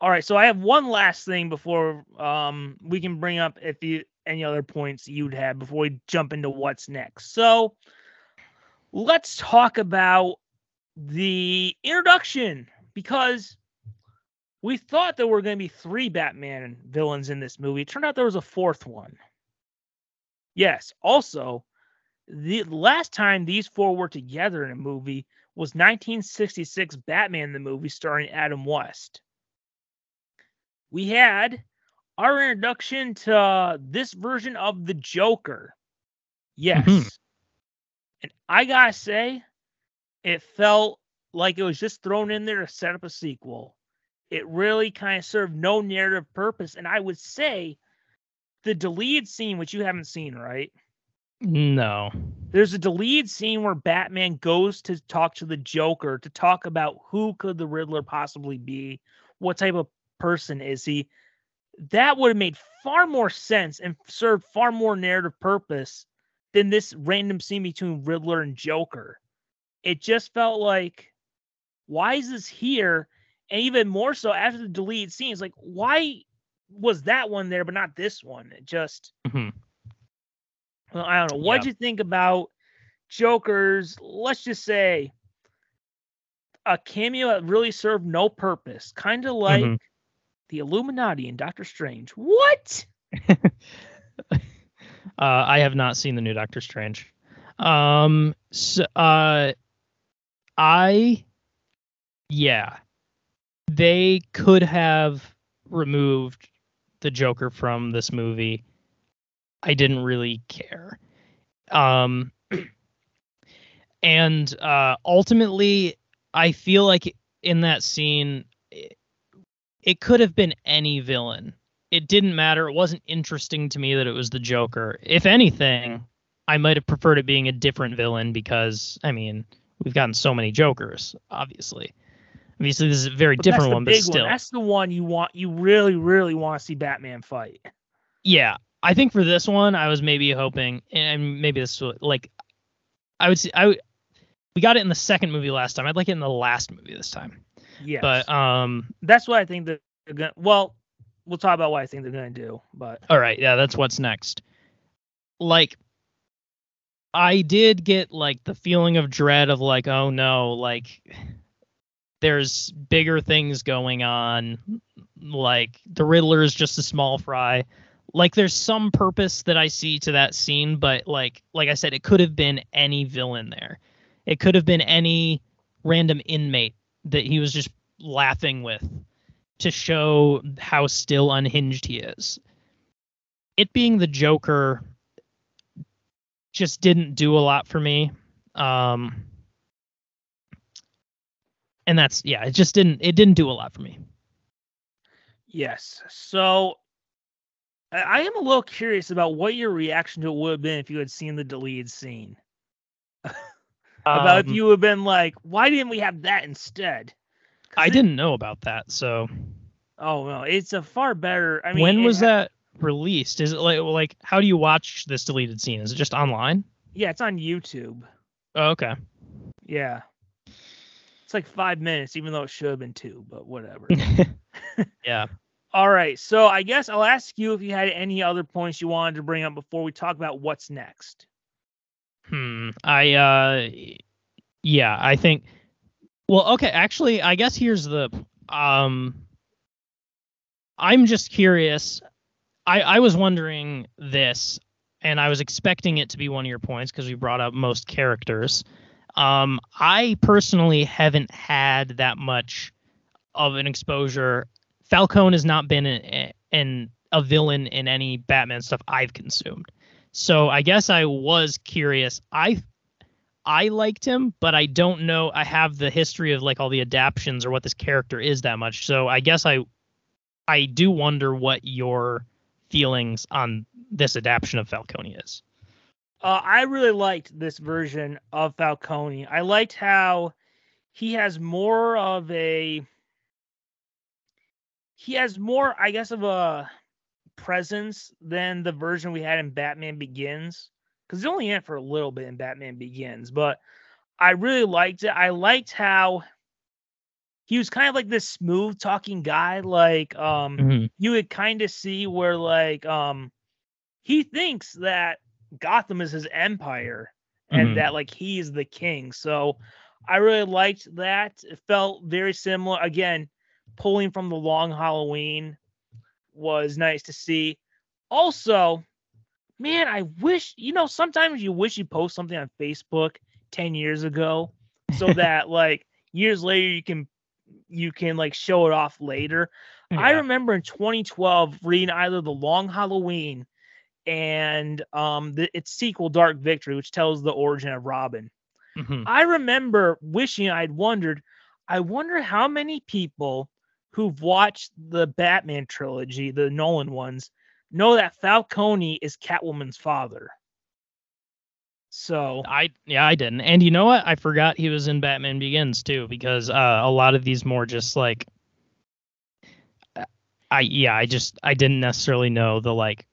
All right, so I have one last thing before um we can bring up if you any other points you'd have before we jump into what's next. So let's talk about the introduction because we thought there were going to be three Batman villains in this movie. It turned out there was a fourth one. Yes, also the last time these four were together in a movie was 1966 Batman the movie starring Adam West. We had our introduction to this version of the Joker. Yes. Mhm. And I gotta say, it felt like it was just thrown in there to set up a sequel. It really kind of served no narrative purpose. And I would say the deleted scene, which you haven't seen, right? no there's a deleted scene where Batman goes to talk to the Joker to talk about who could the Riddler possibly be, what type of person is he. That would have made far more sense and served far more narrative purpose than this random scene between Riddler and Joker. It just felt like, why is this here? And even more so after the deleted scenes, like, why was that one there but not this one? It just Mhm. well, I don't know. What'd Yeah. you think about Joker's, let's just say, a cameo that really served no purpose? Kind of like Mhm. the Illuminati and Doctor Strange. What? uh, i have not seen the new doctor strange um so, uh i yeah. They could have removed the joker from this movie. I didn't really care. Um and uh ultimately i feel like in that scene it, it could have been any villain. It didn't matter. It wasn't interesting to me that it was the joker. If anything i might have preferred it being a different villain because i mean we've gotten so many jokers obviously obviously this is a very But different one but still one. That's the one you want. You really, really want to see Batman fight. yeah i think for this one i was maybe hoping and maybe this was like i would say i would we got it in the second movie last time i'd like it in the last movie this time Yeah, but um that's what I think that they're gonna. Well, we'll talk about what I think they're gonna do. But all right yeah that's what's next like i did get like the feeling of dread of like oh no like there's bigger things going on like the riddler is just a small fry like there's some purpose that i see to that scene but like like i said it could have been any villain there It could have been any random inmate that he was just laughing with to show how still unhinged he is. It being the Joker just didn't do a lot for me. Um and that's yeah, it just didn't it didn't do a lot for me. Yes. So I am a little curious about what your reaction to it would have been if you had seen the deleted scene. about if Um, you would have been like, why didn't we have that instead? I it- didn't know about that, so Oh no, it's a far better. I mean, when was ha- that released? Is it like like how do you watch this deleted scene? Is it just online? Yeah, it's on YouTube. Oh, okay. Yeah. It's like five minutes, even though it should have been two, but whatever. yeah. All right. So I guess I'll ask you if you had any other points you wanted to bring up before we talk about what's next. Hmm. I uh yeah, I think well, okay, actually I guess here's the um I'm just curious. I I was wondering this and I was expecting it to be one of your points because we brought up most characters. Um I personally haven't had that much of an exposure. Falcone has not been an, a villain in any Batman stuff I've consumed. So I guess I was curious. I I liked him, but I don't know. I have the history of like all the adaptions or what this character is that much. So I guess I I do wonder what your feelings on this adaptation of Falcone is. Uh, I really liked this version of Falcone. I liked how he has more of a he has more, I guess, of a presence than the version we had in Batman Begins. Because he's only in it for a little bit in Batman Begins, but I really liked it. I liked how he was kind of like this smooth talking guy, like um Mhm. you would kind of see where like um he thinks that Gotham is his empire and Mhm. that like he's the king. So I really liked that. It felt very similar. Again, pulling from the long Halloween was nice to see. Also, man, I wish you know sometimes you wish you post something on Facebook 10 years ago so that like years later you can you can like show it off later. I remember in 2012 reading either The Long Halloween and um the, its sequel Dark Victory, which tells the origin of Robin. Mhm. I remember wishing I'd wondered, I wonder how many people who've watched the Batman trilogy, the Nolan ones, know that Falcone is Catwoman's father. So I yeah, I didn't. And you know what? I forgot he was in Batman Begins too because uh, a lot of these more just like uh, I yeah, I just I didn't necessarily know the like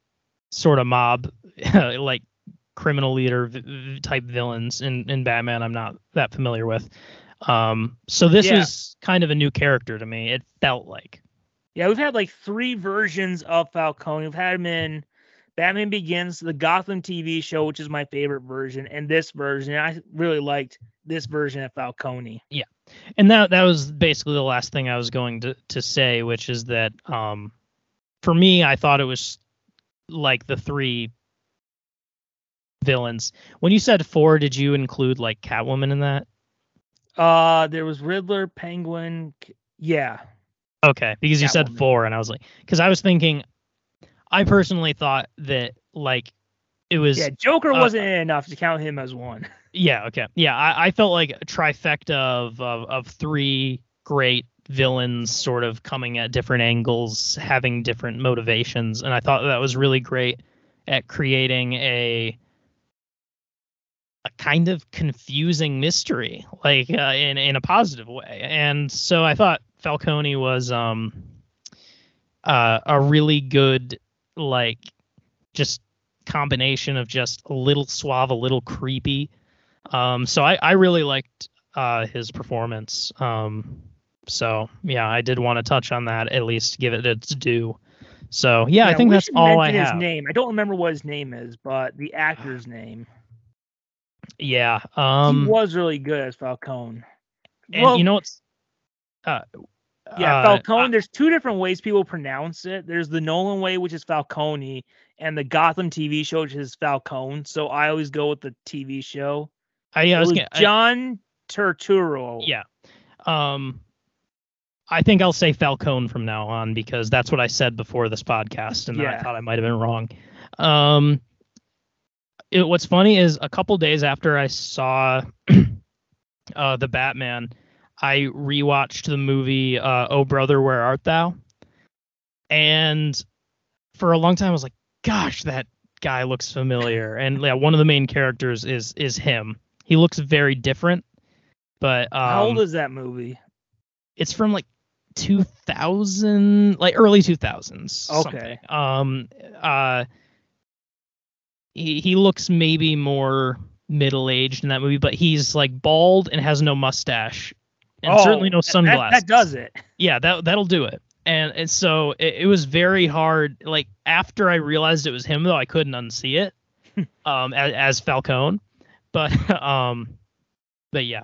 sort of mob like criminal leader type villains in in Batman I'm not that familiar with. Um so this Yeah. is kind of a new character to me. It felt like. Yeah, we've had like three versions of Falcone. We've had him in Batman Begins, the Gotham TV show, which is my favorite version, and this version. I really liked this version of Falcone. Yeah, and that that was basically the last thing I was going to to say, which is that um, for me, I thought it was like the three villains. When you said four, did you include like Catwoman in that? Uh, there was Riddler, Penguin. Yeah, Okay, because you said four, and I was like, because I was thinking, I personally thought that like it was yeah. Joker uh, wasn't enough to count him as one. Yeah, okay. Yeah, I, I felt like a trifecta of, of of three great villains sort of coming at different angles, having different motivations, and I thought that was really great at creating a a kind of confusing mystery, like uh, in in a positive way. And so I thought Falcone was um uh, a really good like just combination of just a little suave, a little creepy. Um, so I, I really liked uh, his performance. Um, so yeah, I did want to touch on that at least, give it its due. So yeah, I think that's all I have. His name. I don't remember what his name is, but the actor's name. Yeah. Um, he was really good as Falcone. and well- you know what's uh, Yeah, uh, Falcone. there's two different ways people pronounce it. There's the Nolan way, which is Falcone, and the Gotham TV show, which is Falcone. So I always go with the TV show I, yeah, I was was gonna, I- John Turturro. yeah. Um, I think I'll say Falcone from now on because that's what I said before this podcast, and then I thought I might have been wrong. Um, it, what's funny is a couple days after I saw uh, the Batman, I rewatched the movie uh, Oh Brother, Where Art Thou? And for a long time, I was like, "Gosh, that guy looks familiar." And yeah, one of the main characters is is him. He looks very different, but um, How old is that movie? it's from like 2000 like early 2000s Okay. something. um uh he, he looks maybe more middle-aged in that movie but he's like bald and has no mustache and certainly no Oh, that- sunglasses That, does it. yeah that that'll do it and, and so it, it was very hard like after i realized it was him though i couldn't unsee it um as, as falcone but um but yeah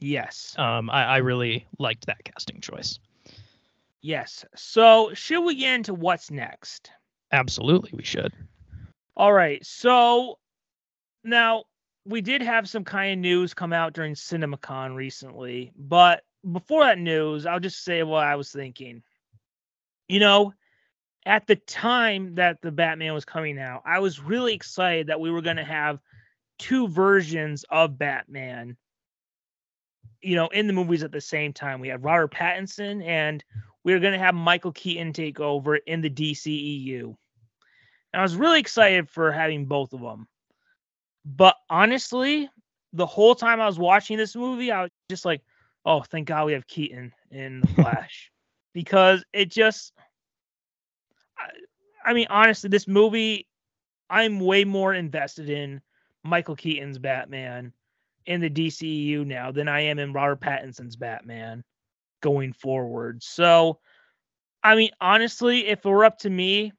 Yes. um I, I really liked that casting choice Yes. So, should we get into what's next? Absolutely, we should. All right. So, now we did have some kind of news come out during CinemaCon recently, but before that news, I'll just say what I was thinking. You know, at the time that the Batman was coming out, I was really excited that we were going to have two versions of Batman, you know, in the movies at the same time. We had Robert Pattinson and we are going to have Michael Keaton take over in the DCEU. And I was really excited for having both of them. But honestly, the whole time I was watching this movie, I was just like, oh, thank God we have Keaton in The Flash. because it just, I, I mean, honestly, this movie, I'm way more invested in Michael Keaton's Batman in the DCEU now than I am in Robert Pattinson's Batman going forward. So, I mean, honestly, if it were up to me,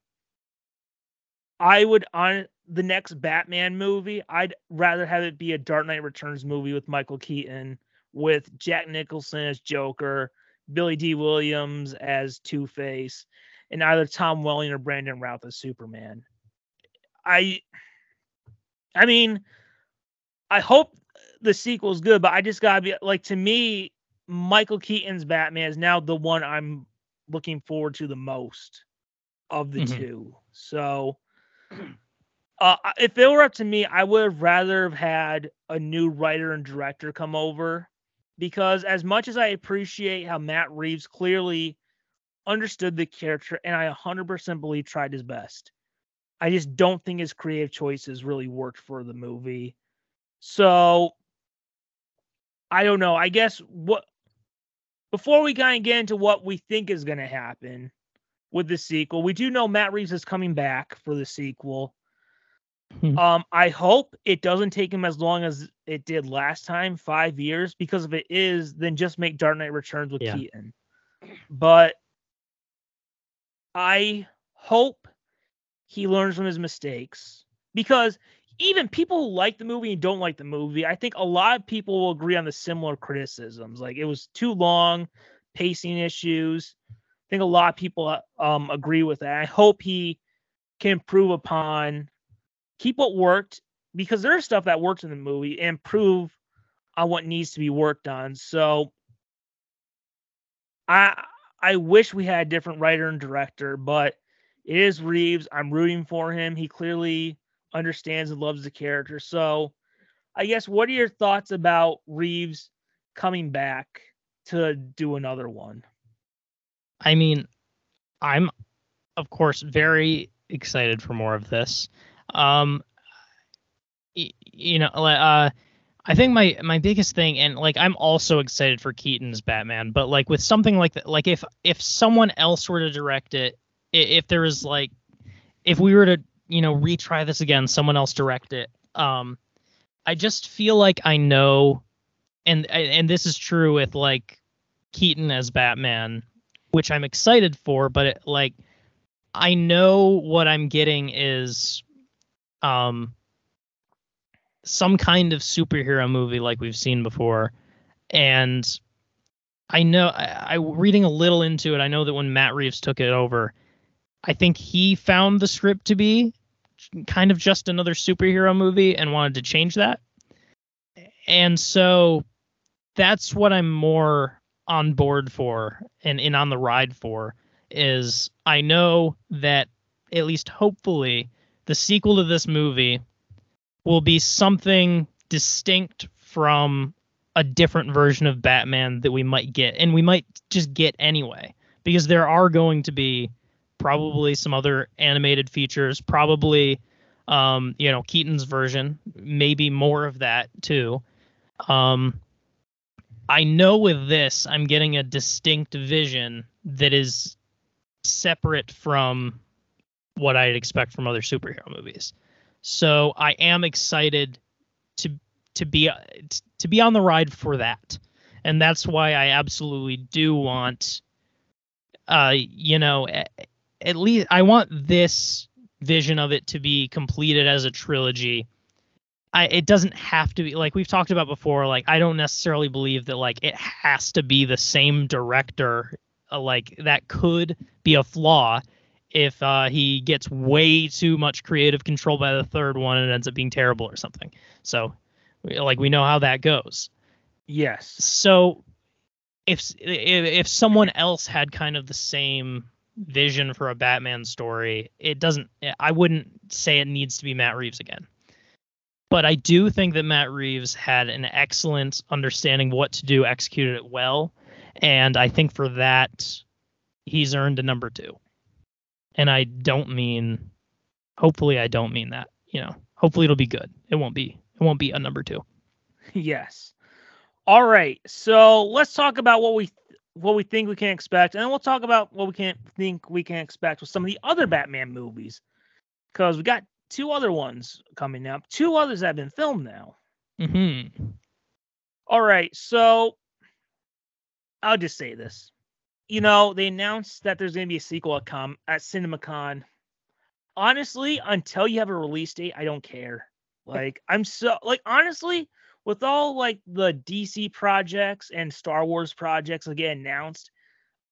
I would on the next Batman movie, I'd rather have it be a Dark Knight Returns movie with Michael Keaton, with Jack Nicholson as Joker, Billy Dee Williams as Two Face, and either Tom Welling or Brandon Routh as Superman. I, I mean, I hope the sequel's good, but I just gotta be like to me, Michael Keaton's Batman is now the one I'm looking forward to the most of the Mhm. two. So, uh, if it were up to me, I would have rather have had a new writer and director come over because, as much as I appreciate how Matt Reeves clearly understood the character and I 100% believe tried his best, I just don't think his creative choices really worked for the movie. So, I don't know. I guess what before we kind of get into what we think is going to happen with the sequel, we do know Matt Reeves is coming back for the sequel. Hmm. Um, I hope it doesn't take him as long as it did last time, five years, because if it is, then just make Dark Knight Returns with Yeah. Keaton. But I hope he learns from his mistakes because even people who like the movie and don't like the movie, I think a lot of people will agree on the similar criticisms. Like it was too long, pacing issues. I think a lot of people uh, um agree with that. I hope he can improve upon, keep what worked because there's stuff that worked in the movie and improve on what needs to be worked on. So I I wish we had a different writer and director, but it is Reeves. I'm rooting for him. He clearly understands and loves the character. So, I guess what are your thoughts about Reeves coming back to do another one? I mean, I'm of course very excited for more of this. Um, you know, uh, I think my my biggest thing, and like I'm also excited for Keaton's Batman, but like with something like that, like if if someone else were to direct it, if there was like, if we were to you know retry this again, someone else direct it, um, I just feel like I know, and and this is true with like Keaton as Batman, which I'm excited for, but it, like I know what I'm getting is um some kind of superhero movie like we've seen before. And I know I, I reading a little into it I know that when Matt Reeves took it over I think he found the script to be kind of just another superhero movie and wanted to change that. And so that's what I'm more on board for and, and on the ride for is I know that at least hopefully the sequel to this movie will be something distinct from a different version of Batman that we might get and we might just get anyway because there are going to be probably some other animated features probably um you know Keaton's version maybe more of that too um I know with this I'm getting a distinct vision that is separate from what I'd expect from other superhero movies. So I am excited to to be to be on the ride for that. And that's why I absolutely do want uh you know at, least I want this vision of it to be completed as a trilogy. I it doesn't have to be like we've talked about before like I don't necessarily believe that like it has to be the same director uh, like that could be a flaw if uh, he gets way too much creative control by the third one and ends up being terrible or something. So, like we know how that goes. Yes. So, if if, if someone else had kind of the same vision for a Batman story, it doesn't. I wouldn't say it needs to be Matt Reeves again. But I do think that Matt Reeves had an excellent understanding what to do, executed it well, and I think for that he's earned a number two and I don't mean hopefully I don't mean that, you know. Hopefully it'll be good. It won't be it won't be a number 2. Yes. All right. So, let's talk about what we what we think we can expect and then we'll talk about what we can't think we can expect with some of the other Batman movies cuz we got two other ones coming up. Two others that have been filmed now. Mhm. All right. So, I'll just say this you know, they announced that there's going to be a sequel at com at CinemaCon. Honestly, until you have a release date, I don't care. Like, I'm so like honestly, with all like the DC projects and Star Wars projects that get announced,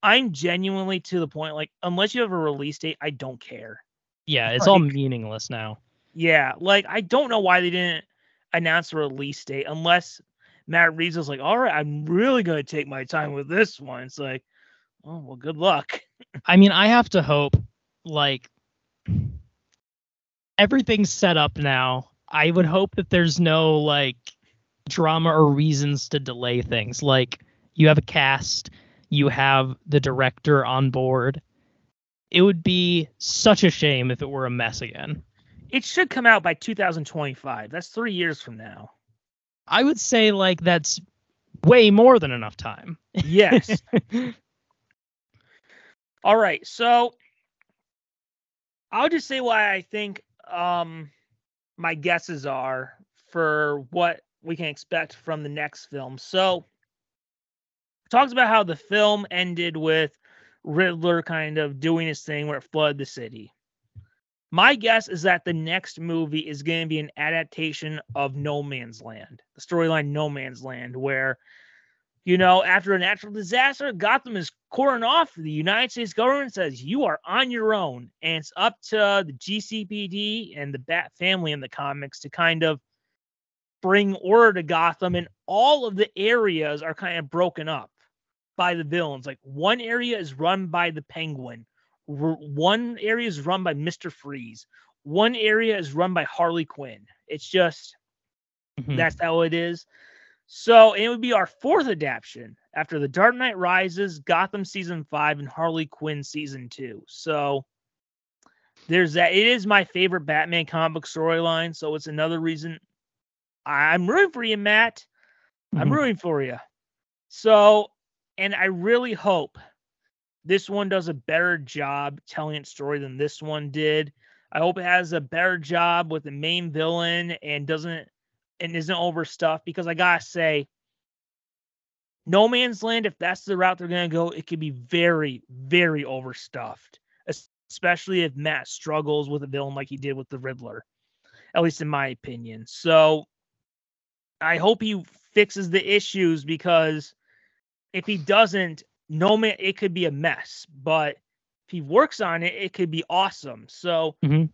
I'm genuinely to the point like unless you have a release date, I don't care. Yeah, it's like, all meaningless now. Yeah, like I don't know why they didn't announce a release date unless Matt Reeves was like, "All right, I'm really going to take my time with this one." It's like, Oh, well, good luck. I mean, I have to hope like everything's set up now. I would hope that there's no like drama or reasons to delay things. Like you have a cast, you have the director on board. It would be such a shame if it were a mess again. It should come out by 2025. That's 3 years from now. I would say like that's way more than enough time. Yes. All right, so I'll just say why I think um my guesses are for what we can expect from the next film. So talks about how the film ended with Riddler kind of doing his thing where it flooded the city. My guess is that the next movie is going to be an adaptation of No Man's Land, the storyline No Man's Land, where you know, after a natural disaster, Gotham is cordoned off. The United States government says you are on your own, and it's up to the GCPD and the Bat family in the comics to kind of bring order to Gotham. And all of the areas are kind of broken up by the villains. Like one area is run by the Penguin, one area is run by Mister Freeze, one area is run by Harley Quinn. It's just mm-hmm. that's how it is. So it would be our fourth adaptation after The Dark Knight Rises, Gotham season five, and Harley Quinn season two. So there's that. It is my favorite Batman comic book storyline. So it's another reason I'm rooting for you, Matt. Mm-hmm. I'm rooting for you. So, and I really hope this one does a better job telling its story than this one did. I hope it has a better job with the main villain and doesn't and isn't overstuffed because I gotta say, No Man's Land, if that's the route they're gonna go, it could be very, very overstuffed, especially if Matt struggles with a villain like he did with the Riddler, at least in my opinion. So I hope he fixes the issues because if he doesn't, no man, it could be a mess. But if he works on it, it could be awesome. So mm-hmm.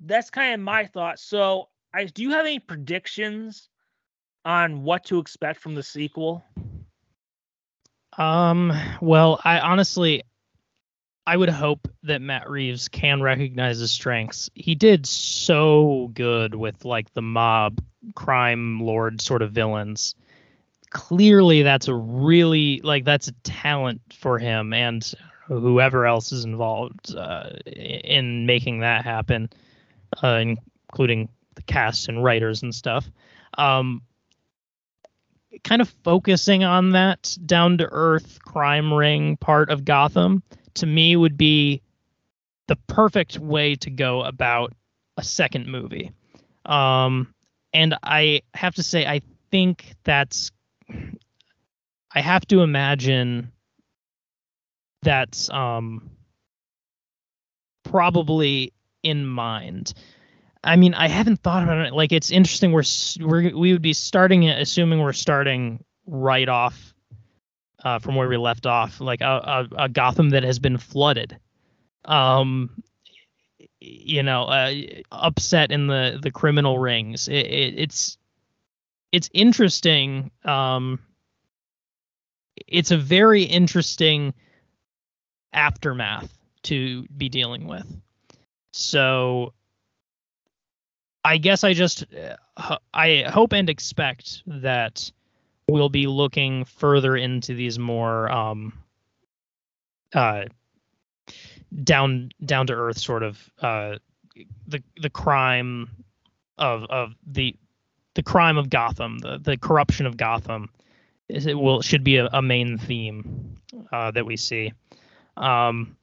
that's kind of my thought. So I do you have any predictions on what to expect from the sequel? Um, well, I honestly I would hope that Matt Reeves can recognize his strengths. He did so good with like the mob crime lord sort of villains. Clearly that's a really like that's a talent for him and whoever else is involved uh, in making that happen, uh, including the cast and writers and stuff. Um, kind of focusing on that down to earth crime ring part of Gotham to me would be the perfect way to go about a second movie. Um, and I have to say, I think that's, I have to imagine that's um, probably in mind. I mean, I haven't thought about it. Like, it's interesting. We're, we're we would be starting assuming we're starting right off uh, from where we left off, like a, a, a Gotham that has been flooded. Um, you know, uh, upset in the the criminal rings. It, it, it's it's interesting. Um, it's a very interesting aftermath to be dealing with. So I guess I just uh, I hope and expect that we'll be looking further into these more um, uh, down down to earth sort of uh, the the crime of of the the crime of Gotham, the the corruption of Gotham, is it will should be a, a main theme uh, that we see. Um,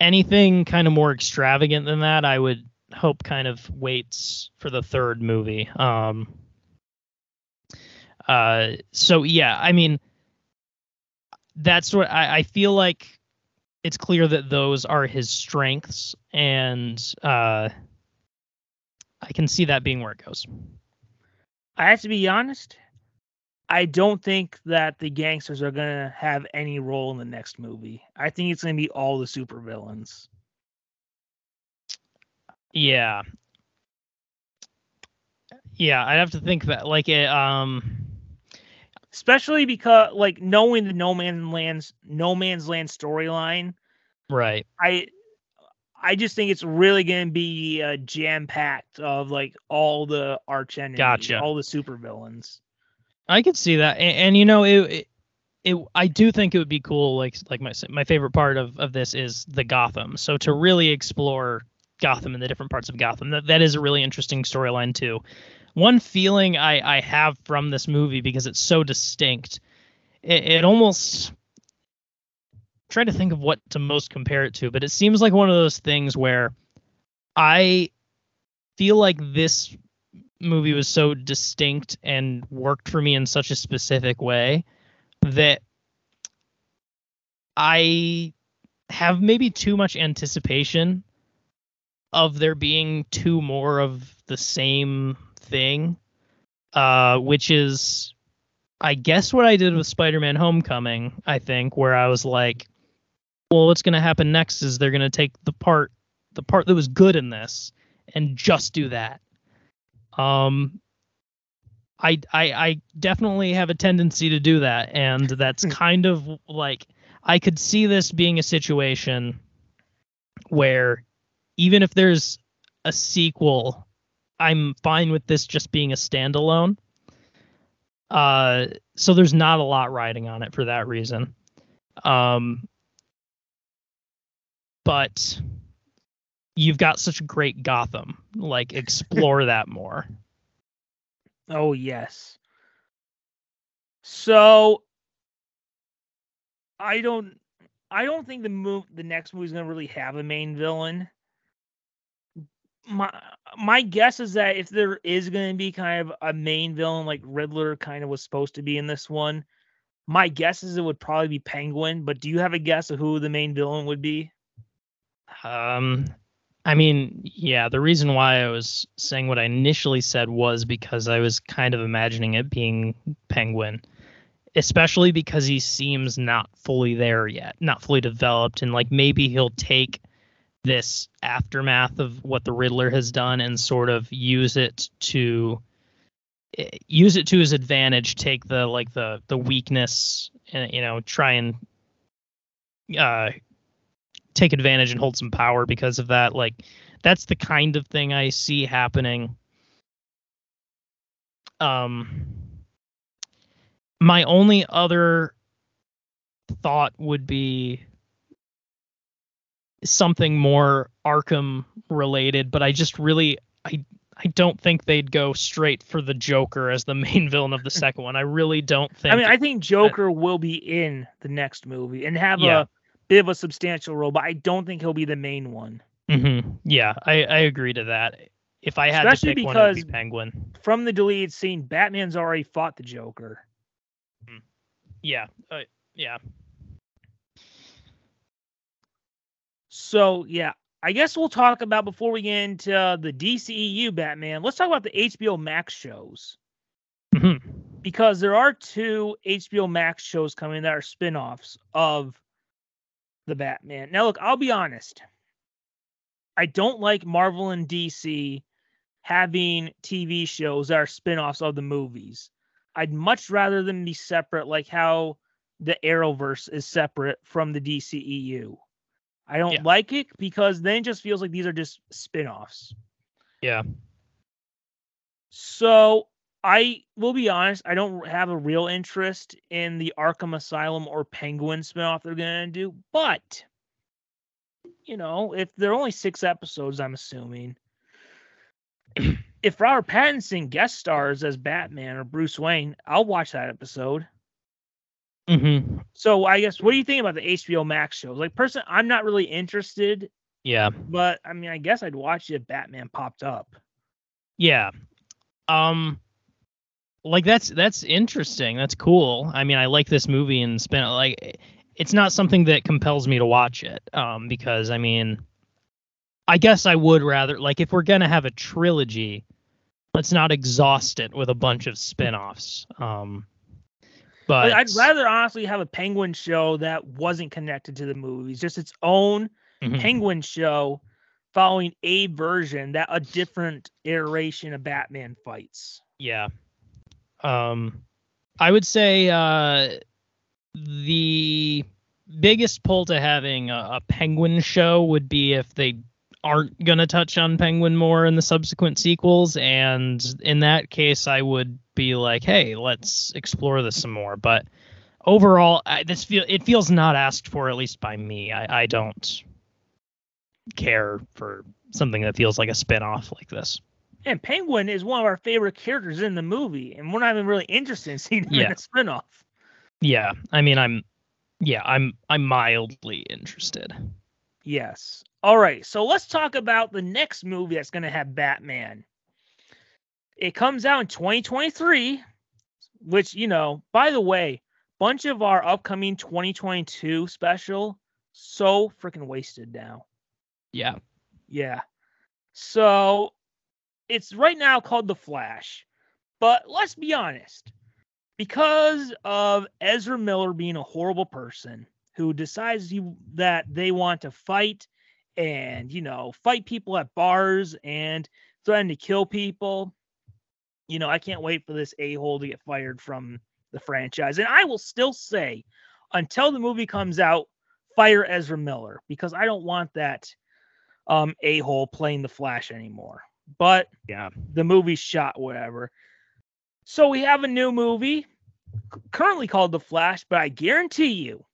anything kind of more extravagant than that, I would hope kind of waits for the third movie. Um, uh, so yeah, I mean, that's what I, I feel like. It's clear that those are his strengths, and uh, I can see that being where it goes. I have to be honest. I don't think that the gangsters are gonna have any role in the next movie. I think it's gonna be all the supervillains. Yeah. Yeah, I'd have to think that like it um especially because like knowing the No Man's Land's No Man's Land storyline. Right. I I just think it's really going to be uh, jam packed of like all the arch enemies, gotcha. all the supervillains. I could see that, and, and you know, it, it, it, I do think it would be cool. Like, like my my favorite part of of this is the Gotham. So to really explore Gotham and the different parts of Gotham, that that is a really interesting storyline too one feeling I, I have from this movie because it's so distinct, it, it almost try to think of what to most compare it to, but it seems like one of those things where I feel like this movie was so distinct and worked for me in such a specific way that I have maybe too much anticipation of there being two more of the same thing, uh, which is, I guess, what I did with Spider-Man: Homecoming. I think where I was like, well, what's going to happen next is they're going to take the part, the part that was good in this, and just do that. Um, I, I I definitely have a tendency to do that, and that's kind of like I could see this being a situation where even if there's a sequel I'm fine with this just being a standalone. Uh, so there's not a lot riding on it for that reason. Um, but you've got such a great Gotham. Like explore that more. Oh yes. So I don't I don't think the move the next movie is gonna really have a main villain my my guess is that if there is going to be kind of a main villain like Riddler kind of was supposed to be in this one, my guess is it would probably be Penguin. But do you have a guess of who the main villain would be? Um, I mean, yeah, the reason why I was saying what I initially said was because I was kind of imagining it being Penguin, especially because he seems not fully there yet, not fully developed, and like maybe he'll take this aftermath of what the Riddler has done and sort of use it to eh, use it to his advantage. Take the like the the weakness, and you know, try and uh, take advantage and hold some power because of that. Like that's the kind of thing I see happening. Um, my only other thought would be something more Arkham related, but I just really I I don't think they'd go straight for the Joker as the main villain of the second one. I really don't think. I mean, I think Joker will be in the next movie and have Yeah. a bit of a substantial role, but I don't think he'll be the main one. hmm Yeah, I I agree to that. If I had Especially to pick one, it would be because- Penguin. From the deleted scene, Batman's already fought the Joker. Yeah, uh, yeah. So yeah, I guess we'll talk about before we get into uh, the DCEU Batman. Let's talk about the HBO Max shows hmm because there are two HBO Max shows coming that are spin-offs of the Batman. Now look, I'll be honest. I don't like Marvel and DC having TV shows that are spin-offs of the movies. I'd much rather them be separate like how the Arrowverse is separate from the DCEU. I don't Yeah. like it because then it just feels like these are just spin-offs. Yeah. So I will be honest, I don't have a real interest in the Arkham Asylum or Penguin spinoff they're gonna do, but you know, if there are only six episodes, I'm assuming. if Robert Pattinson guest stars as Batman or Bruce Wayne, I'll watch that episode. Hmm So I guess what do you think about the HBO Max shows? Like person I'm not really interested, Yeah. but I mean I guess I'd watch it if Batman popped up. Yeah. Um like that's that's interesting. That's cool. I mean, I like this movie and spend like it's not something that compels me to watch it. Um because I mean I guess I would rather like if we're going to have a trilogy, let's not exhaust it with a bunch of spin-offs. Um but I'd rather honestly have a Penguin show that wasn't connected to the movies, just its own Mhm. Penguin show following a version that a different iteration of Batman fights. Yeah. Um I would say uh the biggest pull to having a, a penguin show would be if they aren't going to touch on penguin more in the subsequent sequels and in that case I would be like, "Hey, let's explore this some more." But overall, I, this feel it feels not asked for at least by me. I I don't care for something that feels like a spin-off like this. And Penguin is one of our favorite characters in the movie, and we're not even really interested in seeing him in Yeah. a spinoff. Yeah, I mean, I'm, yeah, I'm, I'm mildly interested. Yes. All right. So let's talk about the next movie that's going to have Batman. It comes out in 2023, which, you know, by the way, bunch of our upcoming 2022 special so freaking wasted now. Yeah, Yeah. So it's right now called The Flash. But let's be honest. Because of Ezra Miller being a horrible person who decides he, that they want to fight and, you know, fight people at bars and threaten to kill people, you know, I can't wait for this a hole to get fired from the franchise. And I will still say, until the movie comes out, fire Ezra Miller because I don't want that um a hole playing the Flash anymore. But yeah, the movie's shot, whatever. So we have a new movie currently called The Flash, but I guarantee you,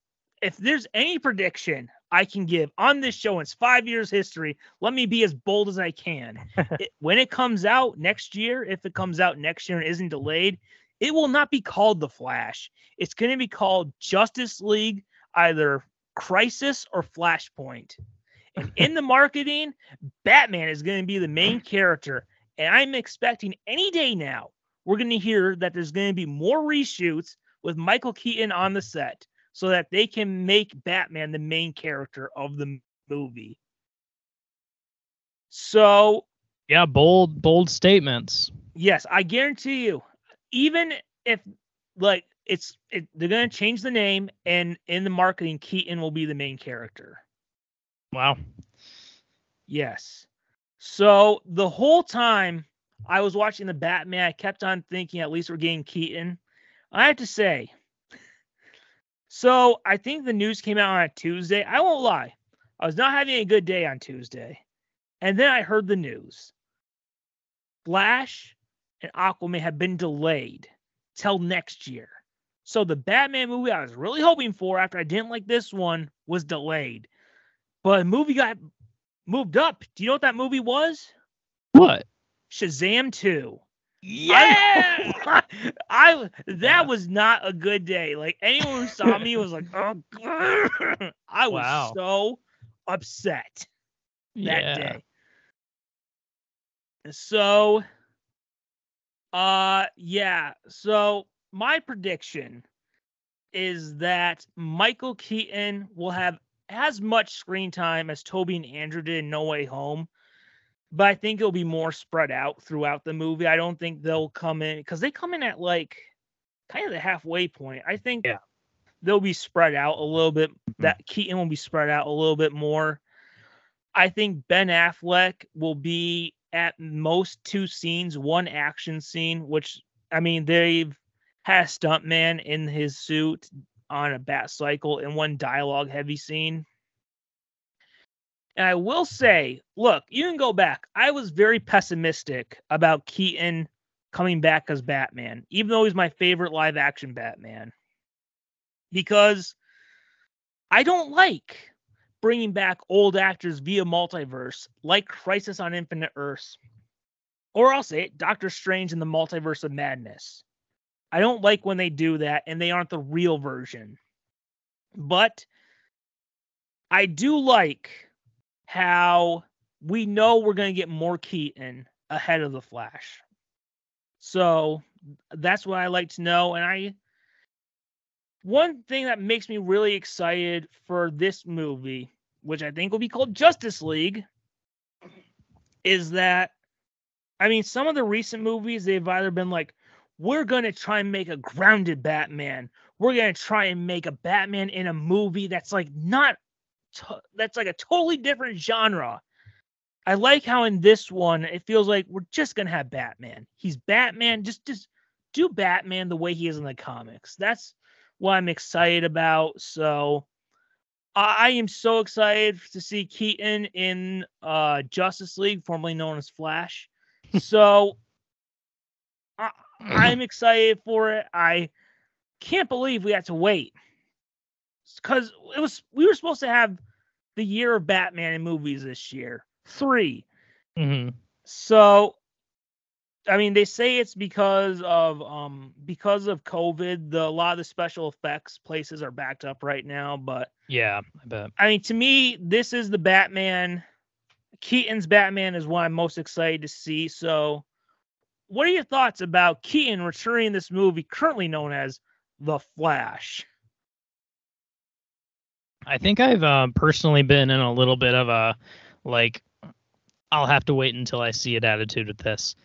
if there's any prediction I can give on this show in its five years history, let me be as bold as I can. It- when it comes out next year, if it comes out next year and isn't delayed, it will not be called The Flash. It's going to be called Justice League, either Crisis or Flashpoint. And in the marketing, Batman is going to be the main character. And I'm expecting any day now, we're going to hear that there's going to be more reshoots with Michael Keaton on the set so that they can make Batman the main character of the movie. So, yeah. Bold, bold statements. yes, I guarantee you, even if like it's it, they're going to change the name and in the marketing Keaton will be the main character. Wow. Yes. So the whole time I was watching the Batman. I kept on thinking at least we're getting Keaton. I have to say, so I think the news came out on a Tuesday. I won't lie. I was not having a good day on Tuesday. And then I heard the news. Flash and Aquaman have been delayed till next year. So the Batman movie I was really hoping for after I didn't like this one was delayed. But the movie got moved up. Do you know what that movie was? What? Shazam 2. Yeah. I, I that Yeah. was not a good day. Like anyone who saw me was like, oh, God. I was Wow. so upset that yeah. day. So, uh, yeah. So my prediction is that Michael Keaton will have as much screen time as Tobey and Andrew did in No Way Home, but I think it'll be more spread out throughout the movie. I don't think they'll come in because they come in at like kind of the halfway point. I think Yeah. they'll be spread out a little bit. Mm-hmm. That Keaton will be spread out a little bit more. I think Ben Affleck will be at most two scenes, one action scene, which I mean they've had a stuntman in his suit on a bat cycle and one dialogue heavy scene. And I will say, look, you can go back. I was very pessimistic about Keaton coming back as Batman, even though he's my favorite live action Batman. Because I don't like bringing back old actors via multiverse like Crisis on Infinite Earths. Or I'll say it, Doctor Strange in the Multiverse of Madness. I don't like when they do that and they aren't the real version. But I do like how we know we're going to get more Keaton ahead of the Flash. So that's what I like to know. And I, one thing that makes me really excited for this movie, which I think will be called Justice League, is that, I mean, some of the recent movies, they've either been like, we're going to try and make a grounded Batman. We're going to try and make a Batman in a movie that's like not, to- that's like a totally different genre. I like how in this one it feels like we're just gonna have Batman. He's Batman. Just just do Batman the way he is in the comics. That's what I'm excited about. So I, I am so excited to see Keaton in uh, Justice League, formerly known as Flash. so I, I'm excited for it. I can't believe we had to wait because it was we were supposed to have the year of Batman in movies this year. Three. hmm So I mean they say it's because of um because of COVID, the a lot of the special effects places are backed up right now, but Yeah, I bet. I mean to me this is the Batman Keaton's Batman is what I'm most excited to see. So what are your thoughts about Keaton returning this movie currently known as The Flash? I think I've uh, personally been in a little bit of a like I'll have to wait until I see it attitude with this.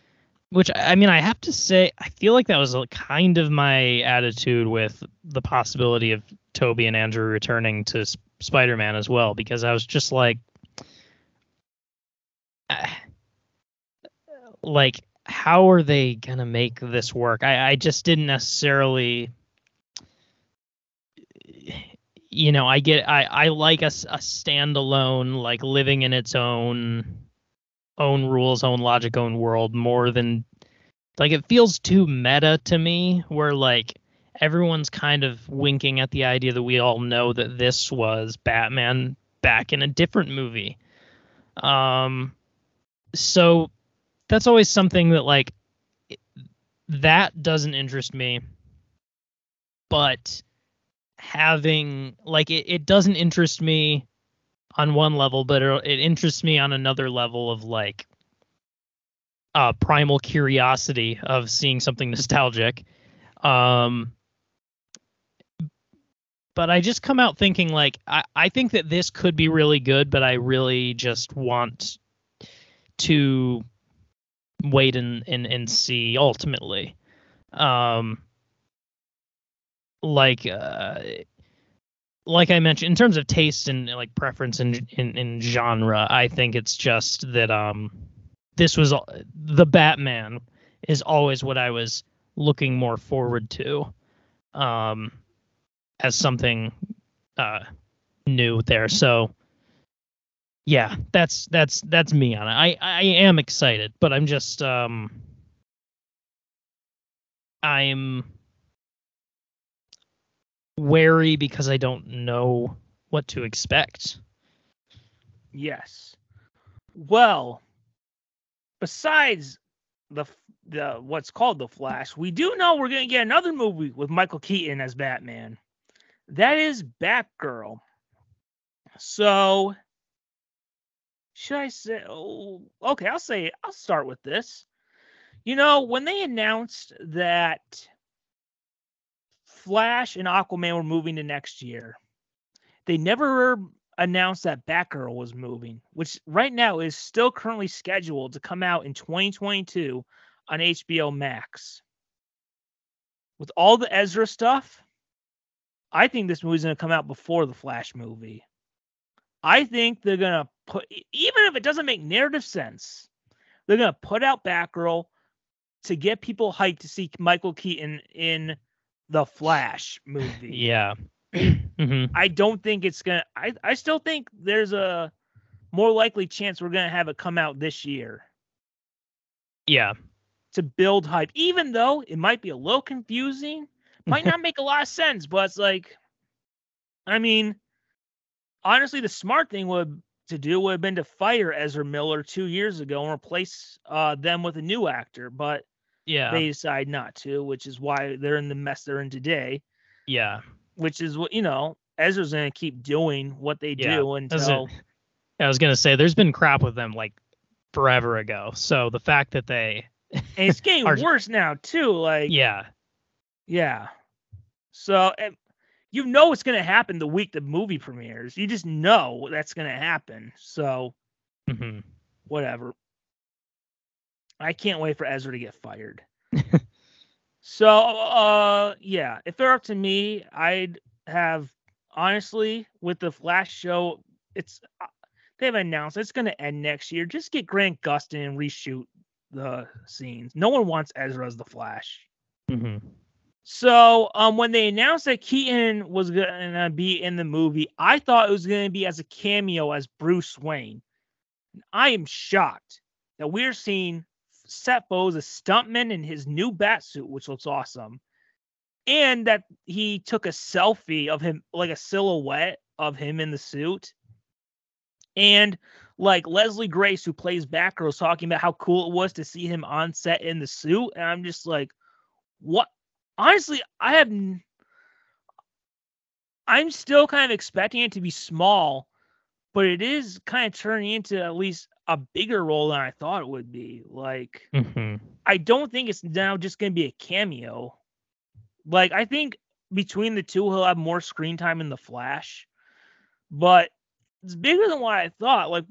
Which I mean, I have to say, I feel like that was kind of my attitude with the possibility of Tobey and Andrew returning to S- Spider-Man as well, because I was just like, like, how are they gonna make this work? I, I just didn't necessarily you know, I get I I like a, a standalone like living in its own own rules, own logic, own world more than like it feels too meta to me where like everyone's kind of winking at the idea that we all know that this was Batman back in a different movie. Um so that's always something that like that doesn't interest me. But having like it, it doesn't interest me on one level but it, it interests me on another level of like uh primal curiosity of seeing something nostalgic. Um but i just come out thinking like i i think that this could be really good but i really just want to wait and and, and see ultimately. Um like uh like I mentioned in terms of taste and like preference in in, in genre, I think it's just that um this was the Batman is always what I was looking more forward to, um, as something uh new there. So yeah, that's that's that's me on it. I I am excited, but I'm just um I'm wary because I don't know what to expect. Yes. Well, besides the the what's called the Flash, we do know we're going to get another movie with Michael Keaton as Batman. That is Batgirl. So, should I say? Oh, okay, I'll say. I'll start with this. You know, when they announced that Flash and Aquaman were moving to next year, they never announced that Batgirl was moving, which right now is still currently scheduled to come out in 2022 on HBO Max. With all the Ezra stuff, I think this movie's going to come out before the Flash movie. I think they're going to put, even if it doesn't make narrative sense, they're going to put out Batgirl to get people hyped to see Michael Keaton in the Flash movie. Yeah. hmm I don't think it's gonna. I I still think there's a more likely chance we're gonna have it come out this year Yeah. to build hype. Even though it might be a little confusing, might not make a lot of sense, but it's like, I mean, honestly, the smart thing would to do would have been to fire Ezra Miller two years ago and replace uh, them with a new actor, but Yeah. they decide not to, which is why they're in the mess they're in today. yeah. Which is what you know. Ezra's gonna keep doing what they Yeah, do until. I was gonna say there's been crap with them like forever ago. So the fact that they and it's getting Are- worse now too. Like, yeah. yeah. So and you know it's gonna happen the week the movie premieres. You just know that's gonna happen. So hmm whatever. I can't wait for Ezra to get fired. so uh yeah, if they're up to me, I'd have honestly with the Flash show, it's uh, they've announced it's gonna end next year. Just get Grant Gustin and reshoot the scenes. No one wants Ezra as the Flash. hmm So, um, when they announced that Keaton was gonna be in the movie, I thought it was gonna be as a cameo as Bruce Wayne. I am shocked that we're seeing Seth Bowes a stuntman in his new bat suit, which looks awesome, and that he took a selfie of him, like a silhouette of him in the suit, and like Leslie Grace, who plays Batgirl, was talking about how cool it was to see him on set in the suit, and I'm just like, what? honestly, I have. I'm still kind of expecting it to be small, but it is kind of turning into at least a bigger role than I thought it would be. Like, hmm I don't think it's now just going to be a cameo. Like, I think between the two, he'll have more screen time in the Flash, but it's bigger than what I thought. Like,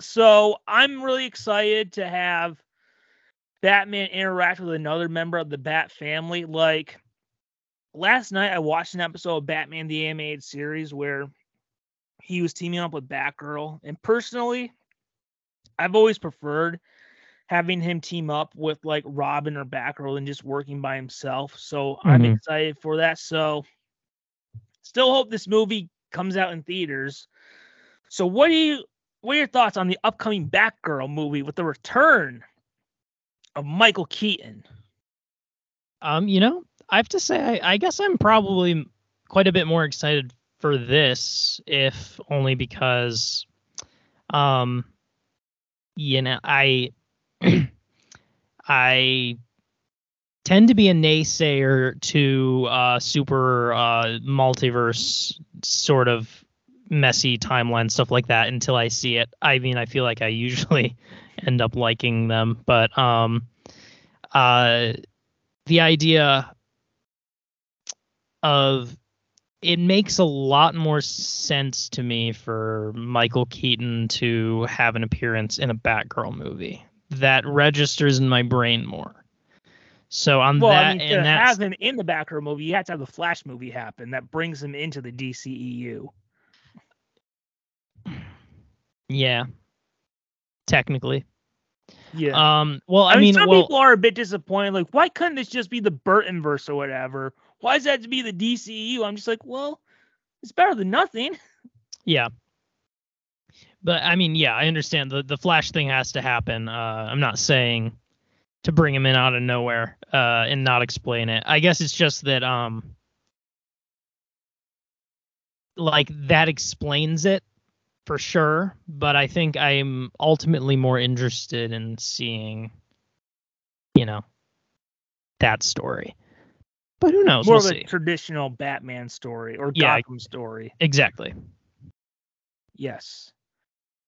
so I'm really excited to have Batman interact with another member of the Bat family. Like, last night I watched an episode of Batman the Animated Series where he was teaming up with Batgirl, and personally, I've always preferred having him team up with like Robin or Batgirl than just working by himself. So I'm Mhm. excited for that. So still hope this movie comes out in theaters. So what do you what are your thoughts on the upcoming Batgirl movie with the return of Michael Keaton? Um, you know, I have to say, I, I guess I'm probably quite a bit more excited for this, if only because, um, you know, I, I tend to be a naysayer to uh, super uh, multiverse sort of messy timeline stuff like that until I see it. I mean, I feel like I usually end up liking them, but um, uh, the idea of it makes a lot more sense to me for Michael Keaton to have an appearance in a Batgirl movie. That registers in my brain more. So on Well, that I mean, to have him in the Batgirl movie, you have to have the Flash movie happen that brings him into the DCEU. yeah. Technically. Yeah. Um. Well, I, I, mean, mean, some well, people are a bit disappointed. Like, why couldn't this just be the Burton verse or whatever? Why does that to be the DCU? I'm just like, well, it's better than nothing. yeah. But I mean, yeah, I understand the the Flash thing has to happen. Uh, I'm not saying to bring him in out of nowhere uh, and not explain it. I guess it's just that um, like that explains it for sure. But I think I'm ultimately more interested in seeing, you know, that story. But who knows? More we'll of a see. traditional Batman story or Yeah. Gotham story. Exactly. Yes.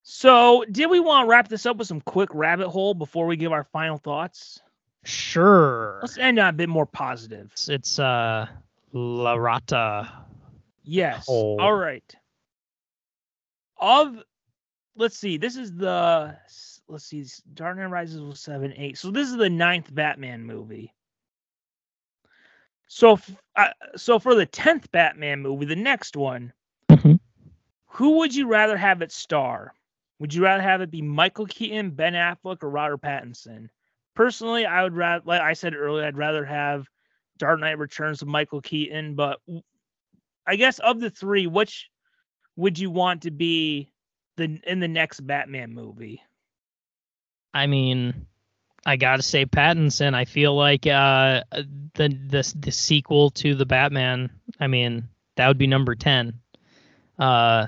So, did we want to wrap this up with some quick rabbit hole before we give our final thoughts? Sure. Let's end on a bit more positive. It's, it's uh La Rata. Yes. hole. All right. Of, let's see. This is the let's see. Dark Knight Rises was seven, eight. So this is the ninth Batman movie. So, f- uh, so for the tenth Batman movie, the next one, Mhm. who would you rather have it star? Would you rather have it be Michael Keaton, Ben Affleck, or Robert Pattinson? Personally, I would rather, like I said earlier, I'd rather have Dark Knight Returns with Michael Keaton. But w- I guess of the three, which would you want to be the in the next Batman movie? I mean, I gotta say Pattinson. I feel like uh the the the sequel to the Batman. I mean, that would be number ten. Uh,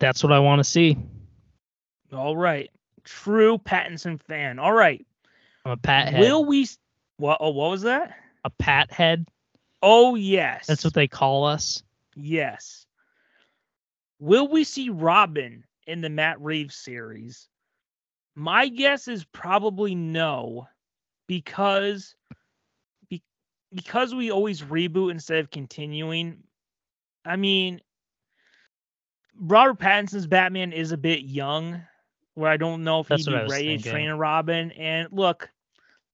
that's what I want to see. All right, true Pattinson fan. All right, I'm a pat head. will we? What? Oh, what was that? a pat head. Oh yes, That's what they call us. Yes. Will we see Robin in the Matt Reeves series? My guess is probably no, because be, because we always reboot instead of continuing. I mean, Robert Pattinson's Batman is a bit young, where I don't know if That's he'd be ready to train a Robin. And look,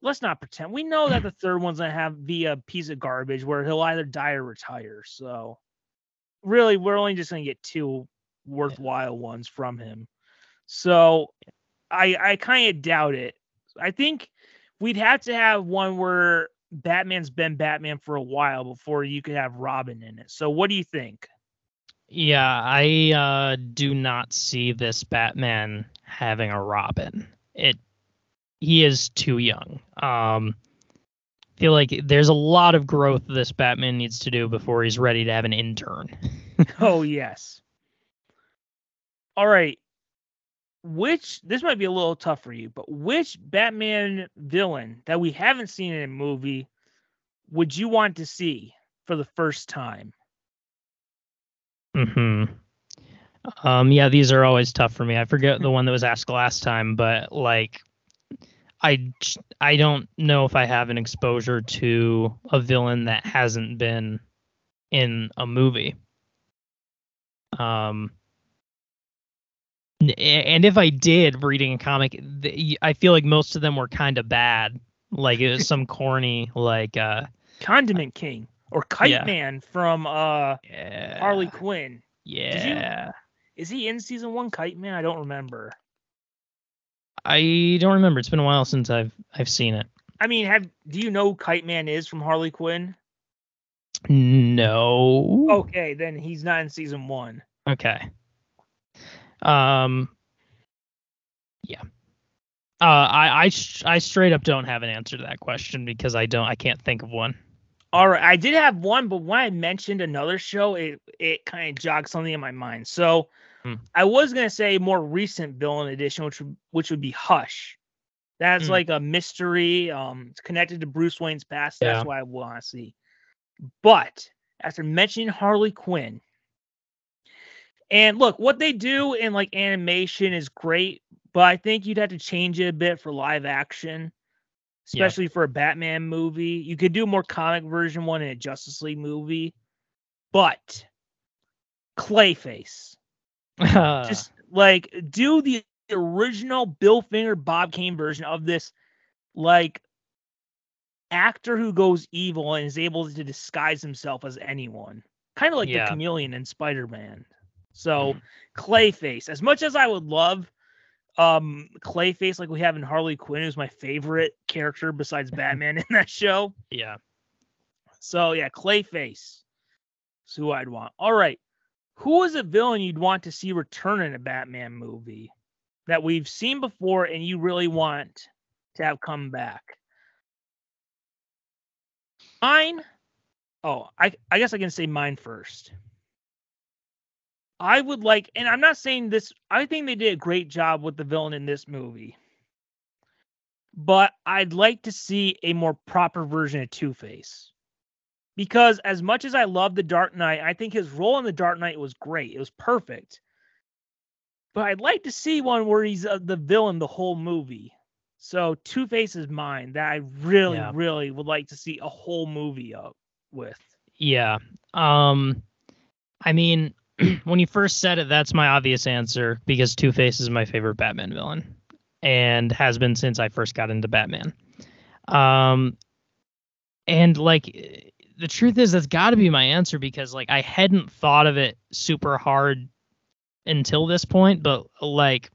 let's not pretend. We know that the third one's gonna have be a piece of garbage where he'll either die or retire. So really, we're only just gonna get two worthwhile ones from him. So I I kind of doubt it. I think we'd have to have one where Batman's been Batman for a while before you could have Robin in it. So what do you think? Yeah, I uh, do not see this Batman having a Robin. It he is too young. Um, feel like there's a lot of growth this Batman needs to do before he's ready to have an intern. oh yes. All right. Which this might be a little tough for you, but which Batman villain that we haven't seen in a movie would you want to see for the first time? hmm Um, yeah, these are always tough for me. I forget the one that was asked last time, but like, I I don't know if I have an exposure to a villain that hasn't been in a movie. Um, and if I did reading a comic, I feel like most of them were kind of bad. Like it was some corny, like uh, Condiment King or Kite Yeah. Man from uh yeah, Harley Quinn. Yeah. Is he in season one Kite Man? I don't remember. I don't remember. It's been a while since I've I've seen it. I mean, have do you know who Kite Man is from Harley Quinn? No. Okay, then he's not in season one. Okay. Um. Yeah. Uh, I I I straight up don't have an answer to that question because I don't I can't think of one. All right, I did have one, but when I mentioned another show, it it kind of jogged something in my mind. So Hmm. I was gonna say more recent villain edition, which would, which would be Hush. That's Hmm. like a mystery. Um, it's connected to Bruce Wayne's past. That's why I want to see. But after mentioning Harley Quinn, and look, what they do in like animation is great, but I think you'd have to change it a bit for live action Yeah. especially for a Batman movie. You could do a more comic version one in a Justice League movie, but Clayface, just like do the original Bill Finger Bob Kane version of this, like actor who goes evil and is able to disguise himself as anyone, kind of like Yeah. the chameleon in Spider Man. So Clayface, as much as I would love um Clayface like we have in Harley Quinn, who's my favorite character besides Batman in that show. Yeah. So yeah, Clayface is who I'd want. All right. Who is a villain you'd want to see return in a Batman movie that we've seen before and you really want to have come back? Mine. Oh, I I guess I can say mine first. I would like, and I'm not saying this, I think they did a great job with the villain in this movie. But I'd like to see a more proper version of Two Face. Because as much as I love the Dark Knight, I think his role in the Dark Knight was great. It was perfect. But I'd like to see one where he's uh, the villain the whole movie. So Two Face is mine that I really, Yeah. really would like to see a whole movie of with. Yeah. Um I mean, when you first said it, that's my obvious answer because Two Face is my favorite Batman villain and has been since I first got into Batman. Um and like the truth is that's got to be my answer because like I hadn't thought of it super hard until this point, but like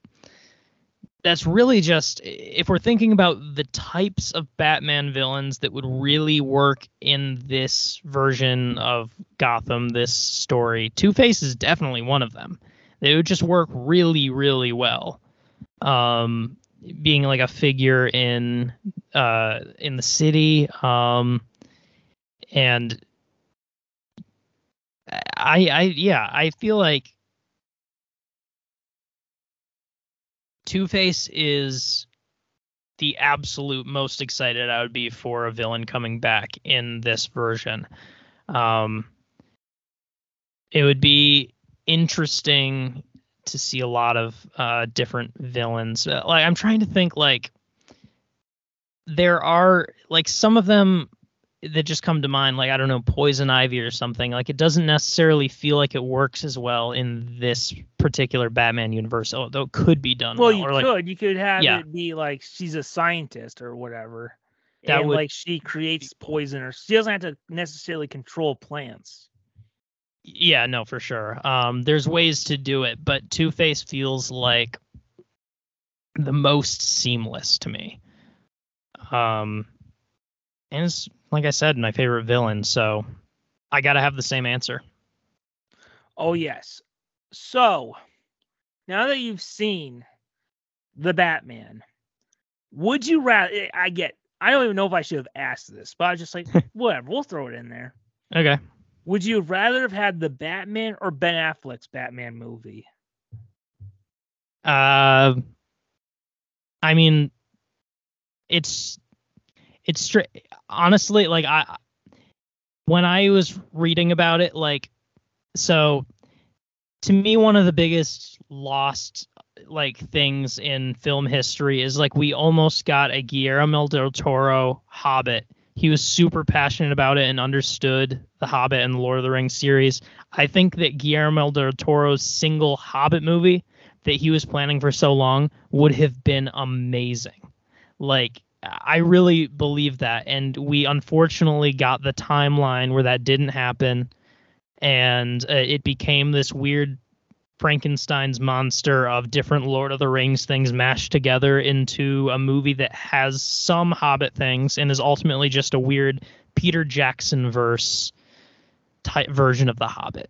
that's really just if we're thinking about the types of Batman villains that would really work in this version of Gotham, this story, Two Face is definitely one of them. They would just work really, really well. Um, being like a figure in uh in the city, um, and I I yeah I feel like Two Face is the absolute most excited I would be for a villain coming back in this version. Um, it would be interesting to see a lot of uh, different villains. Uh, like I'm trying to think like there are like some of them that just come to mind like I don't know Poison Ivy or something. Like it doesn't necessarily feel like it works as well in this particular Batman universe, although it could be done Well, well. you or like could. You could have Yeah. it be like she's a scientist or whatever. That and would- like she creates poison or she doesn't have to necessarily control plants. Yeah, no, for sure. Um, there's ways to do it, but Two Face feels like the most seamless to me. Um, and it's like I said, my favorite villain, so I gotta have the same answer. Oh yes. So now that you've seen the Batman, would you rather I get I don't even know if I should have asked this, but I was just like, whatever, we'll throw it in there. Okay. Would you rather have had the Batman or Ben Affleck's Batman movie? Uh, I mean, it's it's straight. Honestly, like I when I was reading about it, like so to me, one of the biggest lost like things in film history is like we almost got a Guillermo del Toro Hobbit. He was super passionate about it and understood the Hobbit and the Lord of the Rings series. I think that Guillermo del Toro's single Hobbit movie that he was planning for so long would have been amazing. Like I really believe that and we unfortunately got the timeline where that didn't happen and uh, it became this weird Frankenstein's monster of different Lord of the Rings things mashed together into a movie that has some Hobbit things and is ultimately just a weird Peter Jackson verse type version of the Hobbit.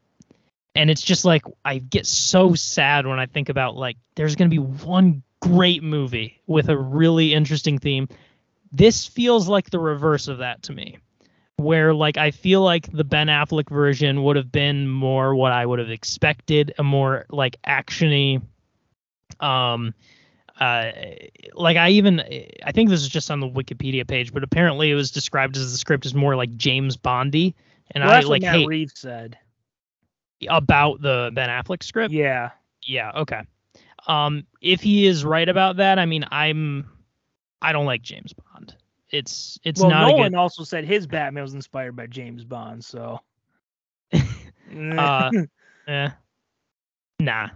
And it's just like I get so sad when I think about like there's going to be one great movie with a really interesting theme. This feels like the reverse of that to me where like I feel like the Ben Affleck version would have been more what I would have expected, a more like actiony um uh like I even I think this is just on the Wikipedia page, but apparently it was described as the script is more like James Bondy and Well, I like what Matt hate Reeves said. about the Ben Affleck script. Yeah. Yeah, okay. Um if he is right about that, I mean I'm I don't like James Bond. It's it's well, not Nolan good also said his Batman was inspired by James Bond, so. Uh, Eh. Nah.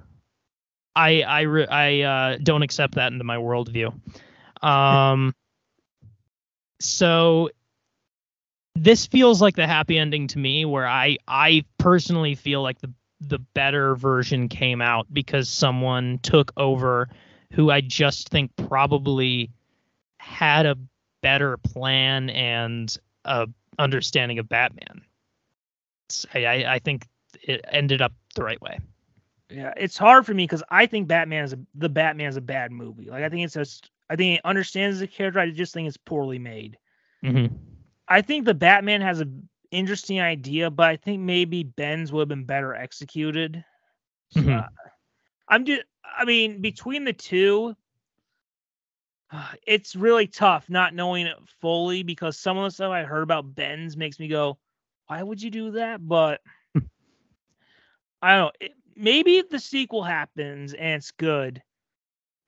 I I re- I uh, don't accept that into my worldview. Um. so this feels like the happy ending to me, where I I personally feel like the the better version came out because someone took over who I just think probably had a better plan and a understanding of Batman. I, I, I think it ended up the right way. Yeah, it's hard for me because I think Batman is a, the Batman is a bad movie. Like I think it's just I think it understands the character. I just think it's poorly made. Mm-hmm. I think the Batman has a interesting idea, but I think maybe Ben's would have been better executed. Mhm. uh, I'm just, I mean, between the two, it's really tough not knowing it fully because some of the stuff I heard about Ben's makes me go, why would you do that? But I don't know. It, maybe if the sequel happens and it's good,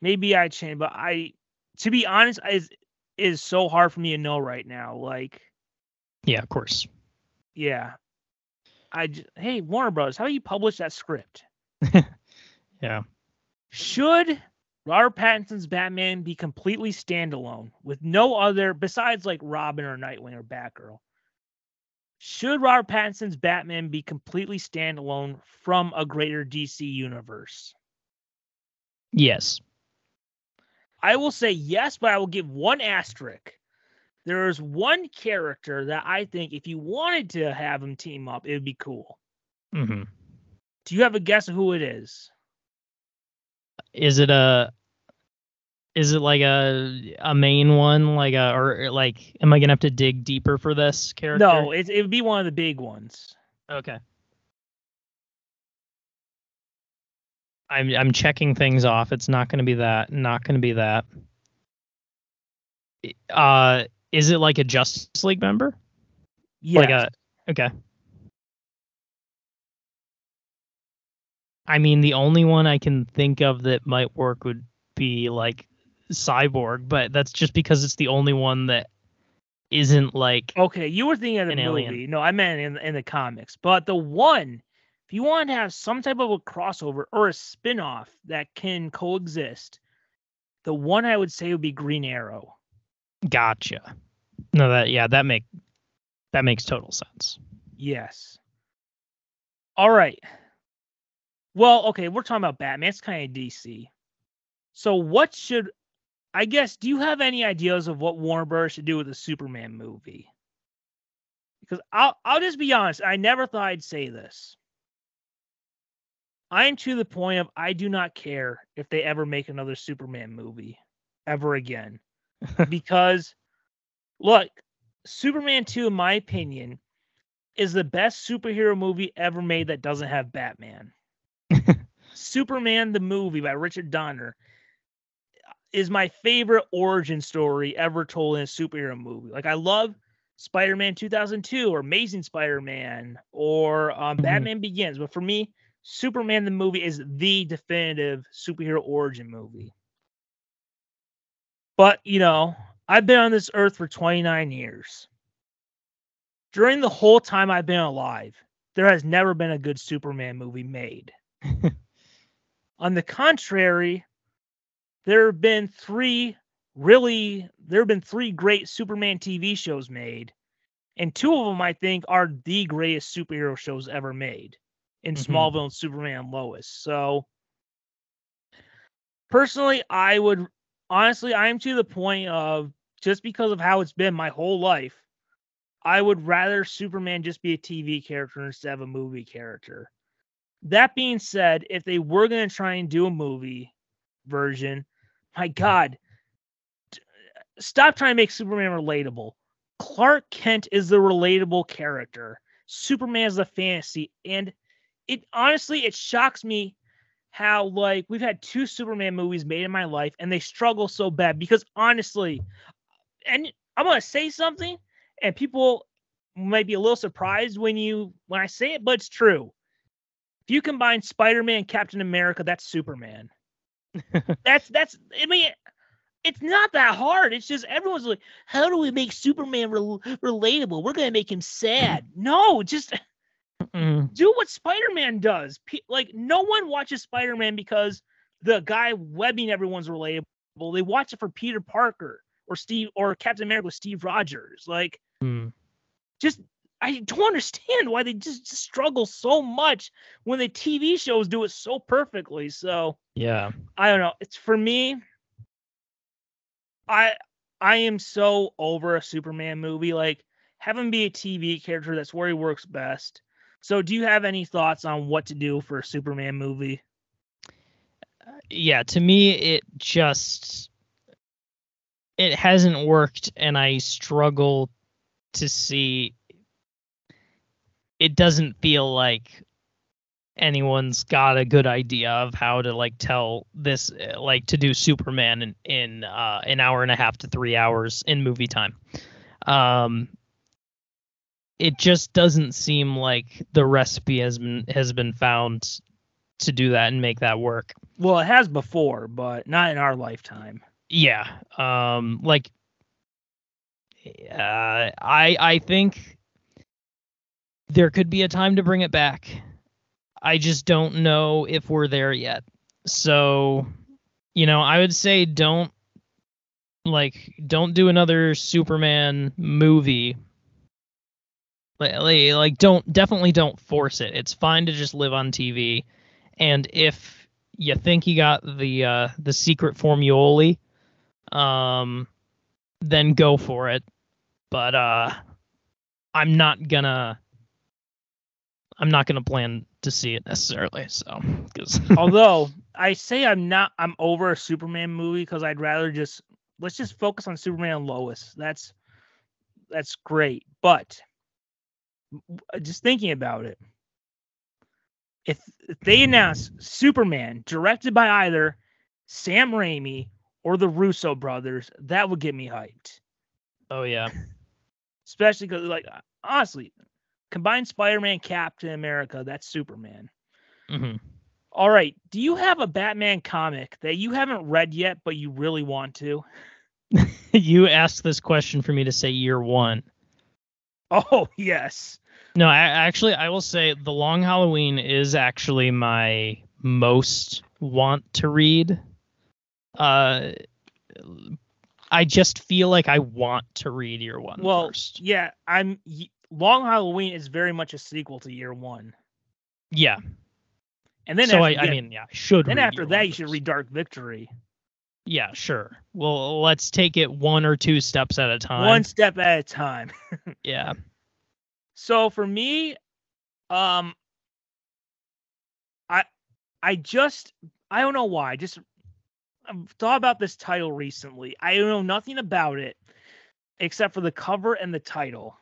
maybe I change. But I, to be honest, is is so hard for me to know right now. Like, Yeah, of course. Yeah, I j- hey Warner Brothers, How do you publish that script? Yeah. Should Robert Pattinson's Batman be completely standalone with no other besides like Robin or Nightwing or Batgirl? Should Robert Pattinson's Batman be completely standalone from a greater DC universe? Yes. I will say yes, but I will give one asterisk. There is one character that I think if you wanted to have him team up, it would be cool. hmm Do you have a guess of who it is? Is it a is it like a a main one like a or like am I gonna have to dig deeper for this character? No, it, it would be one of the big ones. Okay. I'm I'm checking things off. It's not going to be that. Not going to be that. Uh, is it like a Justice League member? Yeah. Like a okay. I mean, the only one I can think of that might work would be like Cyborg, but that's just because it's the only one that isn't like Okay, you were thinking of the movie. alien. No, I meant in in the comics. But the one, if you want to have some type of a crossover or a spin-off that can coexist, the one I would say would be Green Arrow. gotcha. No, that yeah, that make that makes total sense. Yes. All right. Well, okay, we're talking about Batman. It's kind of DC. So what should I guess do you have any ideas of what Warner Bros. should do with a Superman movie? Because I'll I'll just be honest, I never thought I'd say this. I am to the point of I do not care if they ever make another Superman movie ever again. because look, Superman 2, in my opinion, is the best superhero movie ever made that doesn't have Batman. Superman the movie by Richard Donner is my favorite origin story ever told in a superhero movie. Like I love Spider-Man 2002 or Amazing Spider-Man or um, Mhm. Batman Begins, but for me, Superman the movie is the definitive superhero origin movie. But, you know, I've been on this earth for 29 years. During the whole time I've been alive, there has never been a good Superman movie made. On the contrary, there have been three really there have been three great Superman TV shows made, and two of them I think are the greatest superhero shows ever made in Mhm. Smallville and Superman Lois. So personally, I would honestly I am to the point of just because of how it's been my whole life, I would rather Superman just be a TV character instead of a movie character. That being said, if they were going to try and do a movie version, my God, stop trying to make Superman relatable. Clark Kent is the relatable character. Superman is the fantasy, and it honestly it shocks me how like we've had two Superman movies made in my life, and they struggle so bad because honestly, and I'm gonna say something, and people might be a little surprised when you when I say it, but it's true. If you combine Spider-Man, and Captain America, that's Superman. that's that's I mean it's not that hard. It's just everyone's like, how do we make Superman rel- relatable? We're gonna make him sad. No, just Mm, do what Spider-Man does. Pe- like no one watches Spider-Man because the guy webbing everyone's relatable. They watch it for Peter Parker or Steve or Captain America with Steve Rogers. Like mm. just I don't understand why they just, just struggle so much when the TV shows do it so perfectly. So Yeah. I don't know. It's for me. I I am so over a Superman movie. Like have him be a TV character. That's where he works best. So, do you have any thoughts on what to do for a Superman movie? Yeah, to me it just it hasn't worked and I struggle to see it doesn't feel like anyone's got a good idea of how to like tell this like to do Superman in in uh, an hour and a half to 3 hours in movie time. Um it just doesn't seem like the recipe has been has been found to do that and make that work. Well, it has before, but not in our lifetime. Yeah. Um like uh I I think there could be a time to bring it back. I just don't know if we're there yet. So, you know, I would say don't like don't do another Superman movie. Like, like, don't definitely don't force it. It's fine to just live on TV. And if you think you got the uh the secret formuoli, um then go for it. But uh I'm not gonna I'm not gonna plan to see it necessarily. So, because Although I say I'm not, I'm over a Superman movie because I'd rather just let's just focus on Superman and Lois. That's that's great. But just thinking about it, if, they announce Superman directed by either Sam Raimi or the Russo brothers, that would get me hyped. oh yeah, Especially because, like, honestly, combine Spider-Man, Captain America, that's Superman. hmm All right. Do you have a Batman comic that you haven't read yet, but you really want to? you asked this question for me to say year one. Oh, yes. No, I, actually, I will say the Long Halloween is actually my most want to read. Uh, I just feel like I want to read year one Well, first. yeah, I'm Long Halloween is very much a sequel to Year 1. Yeah. And then so after, I, I mean, yeah, I should. then after year that one you should read Dark Victory. Yeah, sure. Well, let's take it one or two steps at a time. One step at a time. Yeah. So for me, um I I just I don't know why. Just I've thought about this title recently. I know nothing about it except for the cover and the title.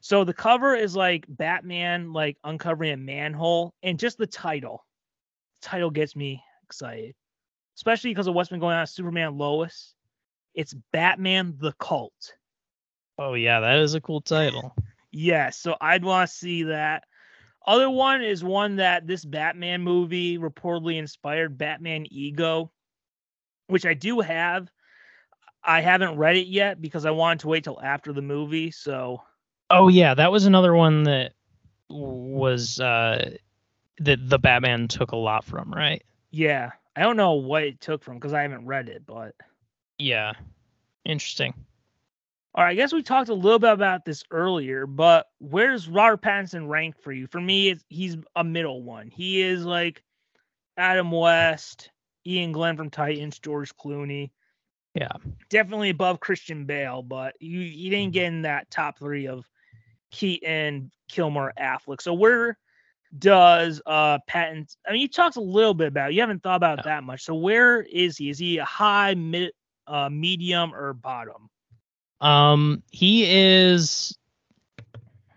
So the cover is like Batman like uncovering a manhole and just the title. title gets me excited. Especially because of what's been going on with Superman Lois. It's Batman the Cult. Oh yeah, that is a cool title. Yes, so I'd want to see that. Other one is one that this Batman movie reportedly inspired Batman Ego, which I do have. I haven't read it yet because I wanted to wait till after the movie. So Oh yeah, that was another one that was uh that the Batman took a lot from, right? yeah, I don't know what it took from because I haven't read it, but Yeah. Interesting. all right, I guess we talked a little bit about this earlier, but where's Robert Pattinson rank for you? For me, it's, he's a middle one. He is like Adam West, Iain Glen from Titans, George Clooney. Yeah. definitely above Christian Bale, but you you didn't mm-hmm. get in that top three of Keaton, Kilmer, Affleck. So where does uh Patton? I mean, you talked a little bit about. It. You haven't thought about it that much. So where is he? Is he a high, mid, uh, medium, or bottom? Um he is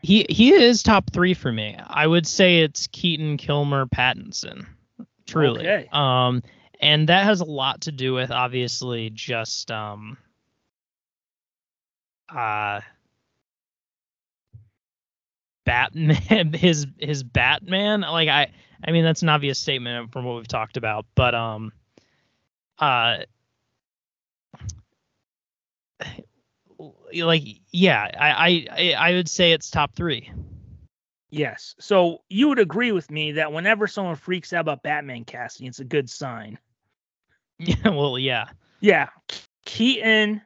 he he is top 3 for me. I would say it's Keaton, Kilmer, Pattinson. Truly. Okay. Um and that has a lot to do with obviously just um uh Batman his his Batman like I I mean that's an obvious statement from what we've talked about but um uh like yeah I I I would say it's top 3 Yes. So you would agree with me that whenever someone freaks out about Batman casting, it's a good sign. yeah well yeah Yeah, Keaton,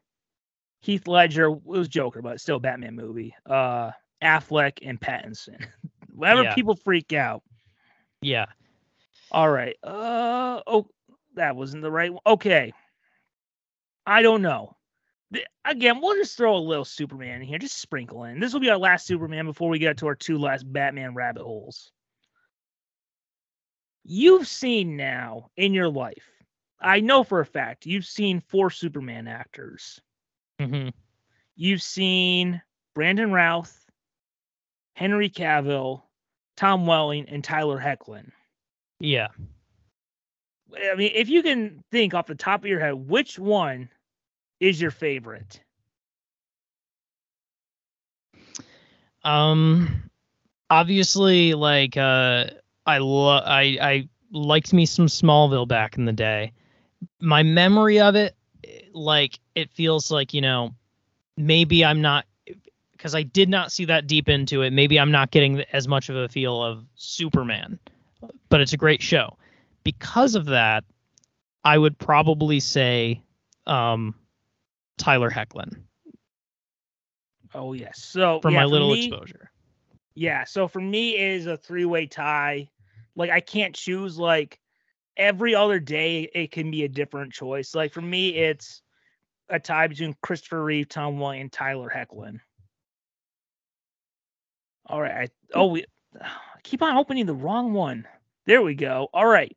Heath Ledger was Joker, but still Batman movie. Uh, Affleck, and Pattinson. Whenever Yeah. people freak out. Yeah. All right. Uh oh, that wasn't the right one. Okay. I don't know. Again, we'll just throw a little Superman in here, just sprinkle in. This will be our last Superman before we get to our two last Batman rabbit holes. You've seen now in your life, I know for a fact, you've seen four Superman actors. hmm You've seen Brandon Routh, Henry Cavill, Tom Welling, and Tyler Hoechlin. Yeah. I mean, if you can think off the top of your head, which one is your favorite? Um, obviously, like uh, I lo- I I liked me some Smallville back in the day. My memory of it, like it feels like you know, maybe I'm not because I did not see that deep into it. Maybe I'm not getting as much of a feel of Superman, but it's a great show. Because of that, I would probably say um, Tyler Hoechlin Oh yes. So for yeah, my little me, exposure. Yeah. So for me, it is a three-way tie. Like I can't choose. Like every other day, it can be a different choice. Like for me, it's a tie between Christopher Reeve, Tom Welling, and Tyler Hoechlin. All right. I, oh, we I keep on opening the wrong one. There we go. All right.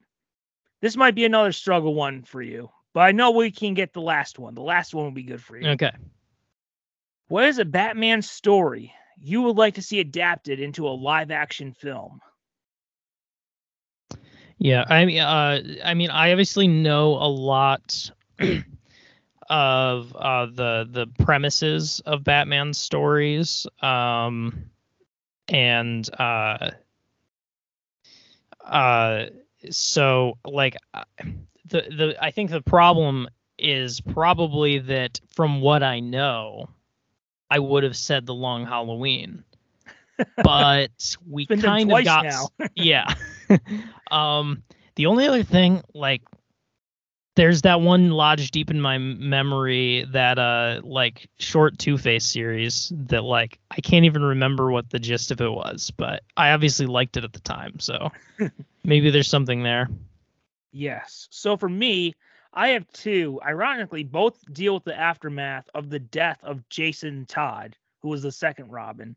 This might be another struggle one for you, but I know we can get the last one. The last one will be good for you. Okay. What is a Batman story you would like to see adapted into a live action film? Yeah, I mean, uh, I mean, I obviously know a lot of uh, the the premises of Batman stories, um, and uh, uh, so like uh, the the I think the problem is probably that from what I know, I would have said the Long Halloween, but we It's been done kind of got now. yeah. um, the only other thing, like, there's that one lodged deep in my memory that uh like short Two Face series that like I can't even remember what the gist of it was, but I obviously liked it at the time, so maybe there's something there. Yes. So for me, I have two. Ironically, both deal with the aftermath of the death of Jason Todd, who was the second Robin.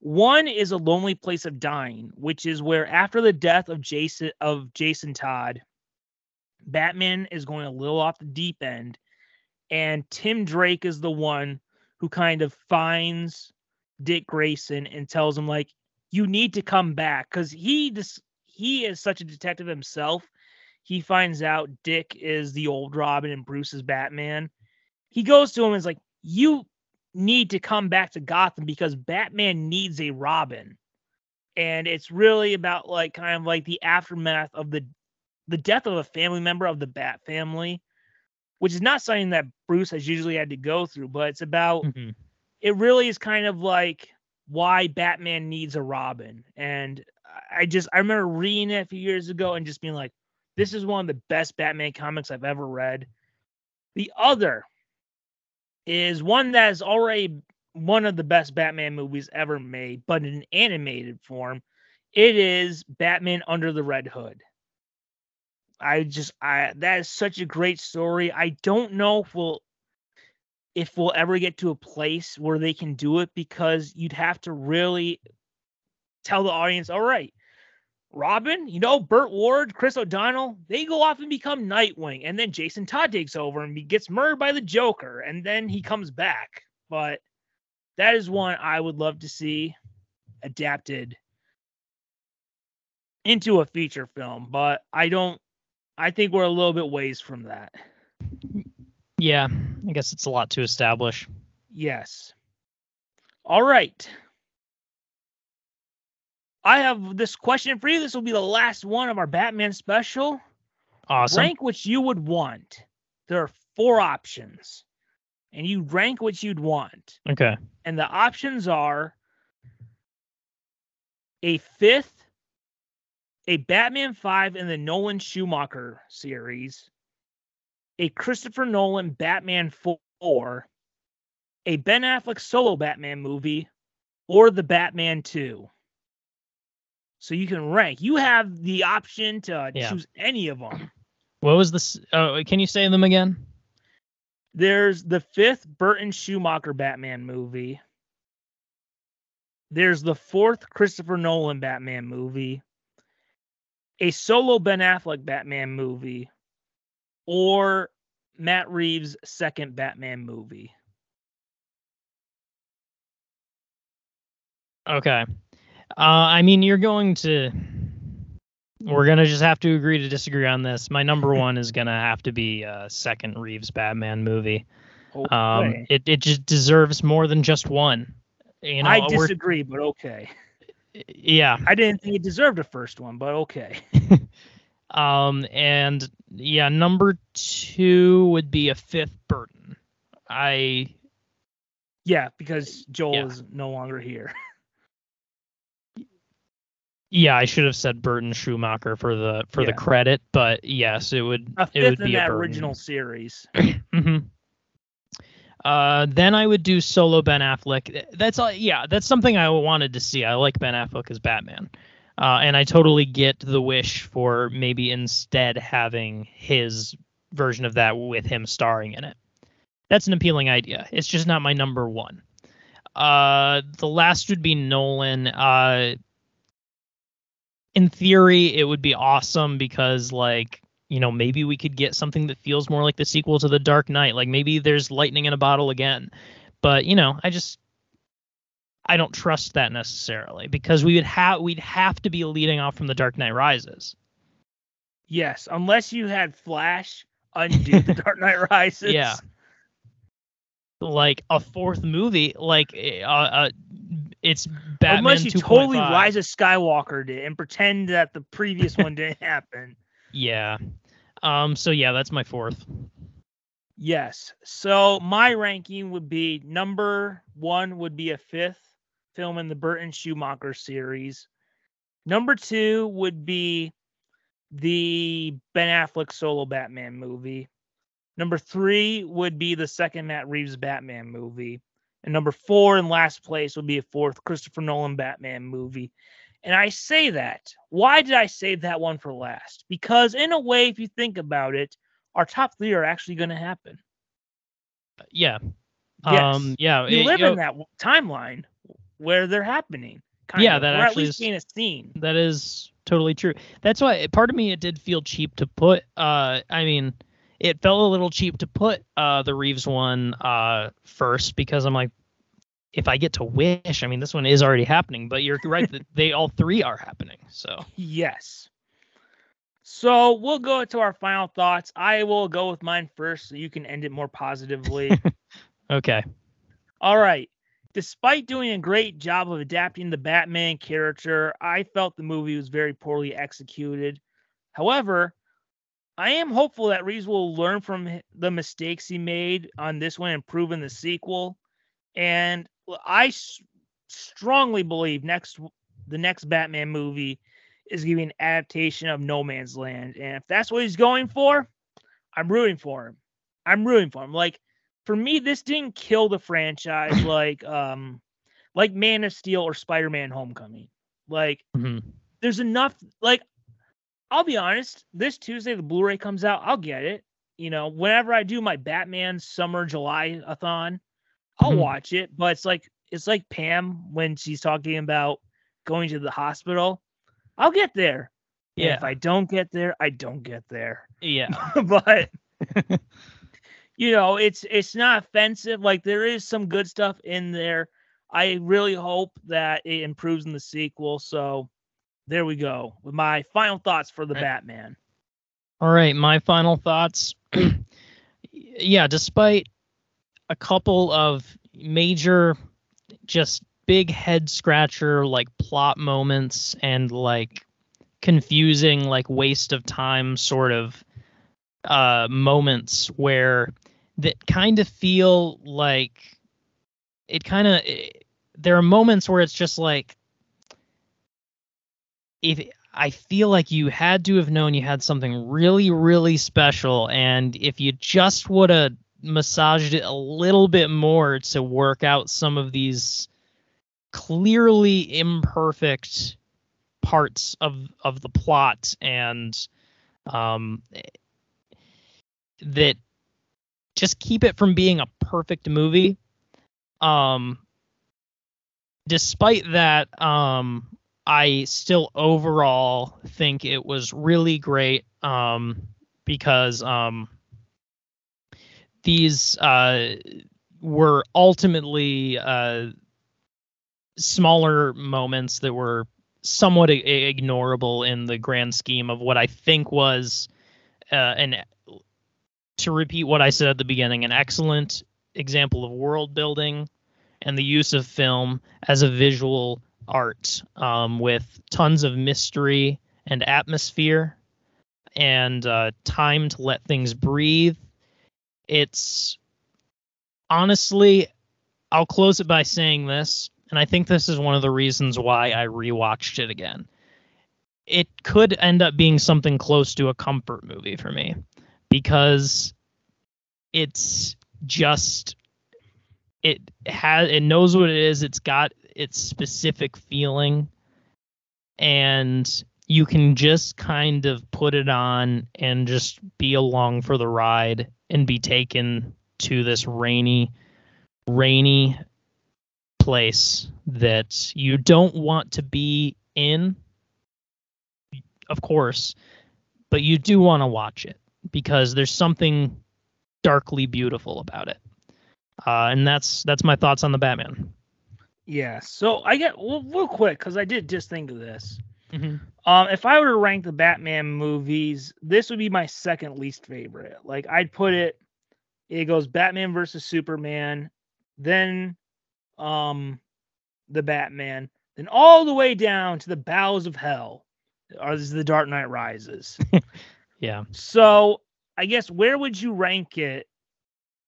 One is a lonely place of dying, which is where after the death of Jason of Jason Todd, Batman is going a little off the deep end, and Tim Drake is the one who kind of finds Dick Grayson and tells him like, "You need to come back," because he just he is such a detective himself he finds out Dick is the old Robin and Bruce is Batman. He goes to him and is like, You need to come back to Gotham because Batman needs a Robin. And it's really about like kind of like the aftermath of the the death of a family member of the Bat family, which is not something that Bruce has usually had to go through, but it's about Mhm. it really is kind of like why Batman needs a Robin. And I just I remember reading it a few years ago and just being like, this is one of the best Batman comics I've ever read. The other is one that is already one of the best Batman movies ever made, but in an animated form. It is Batman Under the Red Hood. I just I that is such a great story. I don't know if we'll if we'll ever get to a place where they can do it because you'd have to really tell the audience, all right, Robin, you know, Burt Ward, Chris O'Donnell, they go off and become Nightwing. And then Jason Todd takes over and he gets murdered by the Joker. And then he comes back. But that is one I would love to see adapted into a feature film. But I don't, I think we're a little bit ways from that. Yeah, I guess it's a lot to establish. Yes. All right. I have this question for you. This will be the last one of our Batman special. Awesome. Rank which you would want. There are four options, and you rank what you'd want. Okay. And the options are a fifth, a Batman 5 in the Nolan Schumacher series, a Christopher Nolan Batman 4, a Ben Affleck solo Batman movie, or the Batman 2. So you can rank. You have the option to Yeah. choose any of them. What was this? Oh, can you say them again? There's the fifth Burton Schumacher Batman movie. There's the fourth Christopher Nolan Batman movie. A solo Ben Affleck Batman movie. Or Matt Reeves' second Batman movie. Okay. Uh, I mean, you're going to. We're gonna just have to agree to disagree on this. My number one is gonna have to be uh, second Reeves Batman movie. Um, it it just deserves more than just one. You know, I disagree, but okay. yeah. I didn't think it deserved a first one, but okay. Um, and yeah, number two would be a fifth Burton. I Yeah, because Joel Yeah. is no longer here. yeah, I should have said Burton Schumacher for the for the credit, but yes, it would A it would in be a that original series. hmm Uh, then I would do solo Ben Affleck. That's all. Yeah, that's something I wanted to see. I like Ben Affleck as Batman, uh, and I totally get the wish for maybe instead having his version of that with him starring in it. That's an appealing idea. It's just not my number one. Uh, the last would be Nolan. Uh, in theory, it would be awesome because like you know, maybe we could get something that feels more like the sequel to The Dark Knight. Like maybe there's lightning in a bottle again. But, you know, I just I don't trust that necessarily because we would have we'd have to be leading off from The Dark Knight Rises. Yes, unless you had Flash undo the Dark Knight Rises. Yeah. Like a fourth movie, like uh, uh it's Batman unless you 2.5. totally Rise of Skywalker it and pretend that the previous one didn't happen. Yeah. Um so yeah, that's my fourth. Yes. So my ranking would be number one would be a fifth film in the Burton Schumacher series. Number two would be the Ben Affleck solo Batman movie. Number three would be the second Matt Reeves Batman movie. And number four in last place would be a fourth Christopher Nolan Batman movie. And I say that. Why did I save that one for last? Because, in a way, if you think about it, our top three are actually going to happen. Yeah. Yes. Um yeah, you it- live you in that timeline where they're happening. kind Yeah, of, that or actually at least is- being a scene. That is totally true. That's why part of me it did feel cheap to put. Uh, I mean, it felt a little cheap to put uh the Reeves one uh first because I'm like, if I get to wish, I mean, this one is already happening. But you're right that they all three are happening. So Yes. So we'll go to our final thoughts. I will go with mine first, so you can end it more positively. okay, All right. Despite doing a great job of adapting the Batman character, I felt the movie was very poorly executed. However, I am hopeful that Reeves will learn from the mistakes he made on this one and improve in the sequel. And I s- strongly believe next the next Batman movie is going to be an adaptation of No Man's Land. And if that's what he's going for, I'm rooting for him. I'm rooting for him. Like for me, this didn't kill the franchise like um like Man of Steel or Spider-Man Homecoming. Like Mhm. there's enough like I'll be honest, this Tuesday the Blu-ray comes out, I'll get it. You know, whenever I do my Batman summer July a thon, I'll Mhm. watch it. But it's like it's like Pam when she's talking about going to the hospital. I'll get there. And yeah, If I don't get there, I don't get there. yeah, but you know, it's it's not offensive. Like there is some good stuff in there. I really hope that it improves in the sequel. So there we go with my final thoughts for the Right. Batman. All right, my final thoughts. yeah, despite a couple of major, just big head scratcher like plot moments and like confusing, like waste of time sort of uh, moments where that kind of feel like it kind of there are moments where it's just like if I feel like you had to have known you had something really, really special, and if you just would have massaged it a little bit more to work out some of these clearly imperfect parts of of the plot and um that just keep it from being a perfect movie. Um despite that um i still overall think it was really great um because um these uh were ultimately uh smaller moments that were somewhat I- ignorable in the grand scheme of what I think was uh, an to repeat what I said at the beginning, an excellent example of world building and the use of film as a visual art um, with tons of mystery and atmosphere and uh, time to let things breathe. It's honestly, I'll close it by saying this, and I think this is one of the reasons why I rewatched it again. It could end up being something close to a comfort movie for me because it's just it has it knows what it is it's got its specific feeling and you can just kind of put it on and just be along for the ride and be taken to this rainy rainy place that you don't want to be in of course but you do want to watch it because there's something darkly beautiful about it uh, and that's that's my thoughts on the batman Yeah. So I get well, real quick because I did just think of this. Mm-hmm. Um, if I were to rank the Batman movies, this would be my second least favorite. Like I'd put it, it goes Batman versus Superman, then um the Batman, then all the way down to the bowels of hell. Or this is the Dark Knight Rises. yeah So I guess where would you rank it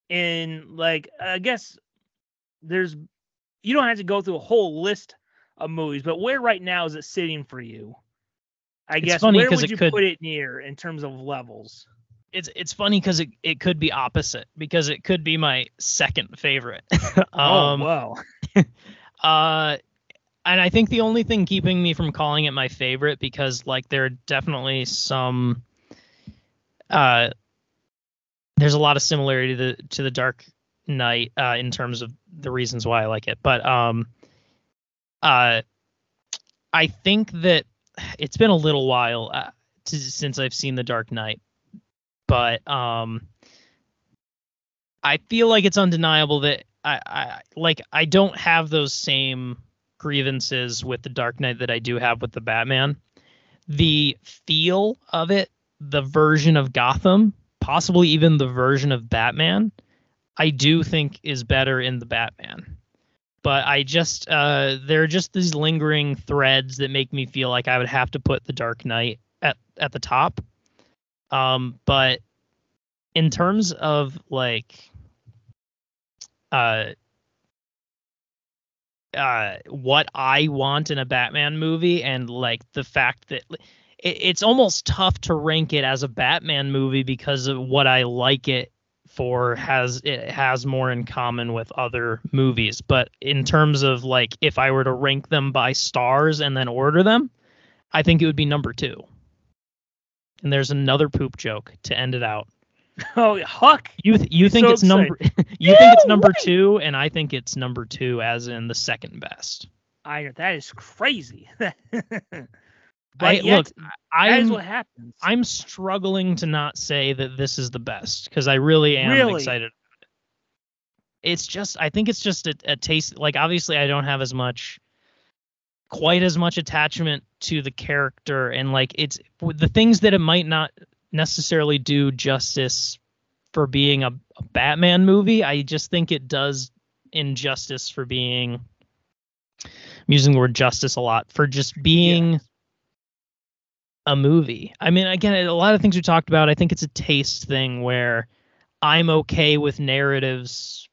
in like I guess there's you don't have to go through a whole list of movies, but where right now is it sitting for you? I It's guess funny where would you could- put it near in terms of levels? it's it's funny because it, it could be opposite because it could be my second favorite um oh wow. Uh, and I think the only thing keeping me from calling it my favorite because like there are definitely some uh there's a lot of similarity to the, to the Dark Knight uh in terms of the reasons why I like it. But um uh I think that it's been a little while uh, to, since I've seen the Dark Knight. But um I feel like it's undeniable that I, I like I don't have those same grievances with the Dark Knight that I do have with the Batman. The feel of it, the version of Gotham, possibly even the version of Batman, I do think is better in the Batman. But I just uh there are just these lingering threads that make me feel like I would have to put the Dark Knight at at the top. Um but in terms of like uh uh what I want in a Batman movie and like the fact that it, it's almost tough to rank it as a Batman movie because of what I like it for has it has more in common with other movies. But in terms of like if I were to rank them by stars and then order them I think it would be number 2 and there's another poop joke to end it out. Oh Huck. you th- you think so it's number you think it's number 2 and I think it's number 2 as in the second best. I that is crazy. but I yet, look that is I'm what happens. I'm struggling to not say that this is the best because I really am Really? excited. about it. It's just I think it's just a, a taste. Like obviously I don't have as much, quite as much attachment to the character and like it's the things that it might not necessarily do justice for being a, a Batman movie. I just think it does injustice for being. I'm using the word justice a lot for just being a movie. I mean, again, a lot of things we talked about, I think it's a taste thing where I'm okay with narratives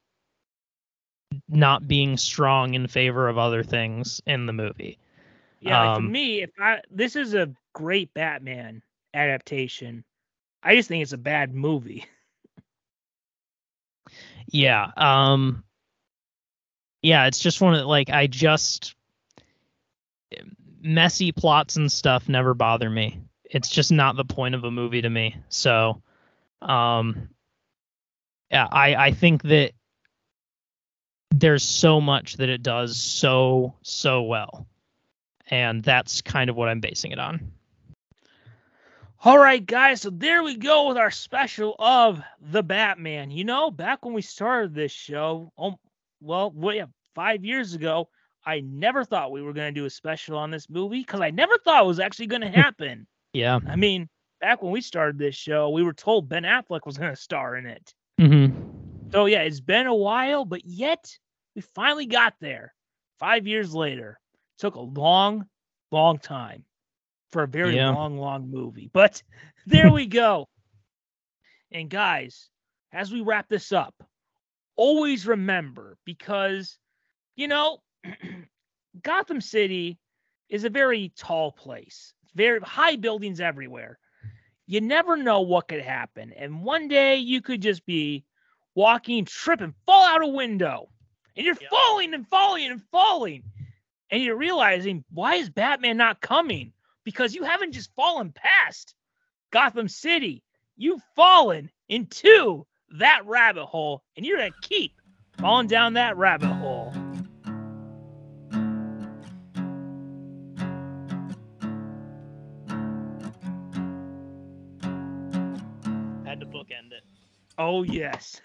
not being strong in favor of other things in the movie. Yeah, like for Um, me, if I this is a great Batman adaptation, I just think it's a bad movie. Yeah. Um yeah, it's just one of like I just messy plots and stuff never bother me. It's just not the point of a movie to me. So, um, yeah, I I think that there's so much that it does so so well, and that's kind of what I'm basing it on. All right, guys. So there we go with our special of the Batman. You know, back when we started this show, oh, well, yeah, five years ago, I never thought we were going to do a special on this movie because I never thought it was actually going to happen. yeah. I mean, back when we started this show, we were told Ben Affleck was going to star in it. Mm-hmm. So yeah, it's been a while, but yet we finally got there. Five years later, It took a long, long time for a very Yeah. long, long movie. But there we go. And guys, as we wrap this up, always remember because, you know, Gotham City is a very tall place, very high buildings everywhere. You never know what could happen. And one day you could just be walking, trip, and fall out a window. And you're Yep. falling and falling and falling. And you're realizing, why is Batman not coming? Because you haven't just fallen past Gotham City. You've fallen into that rabbit hole, and you're going to keep falling down that rabbit hole. Oh, yes.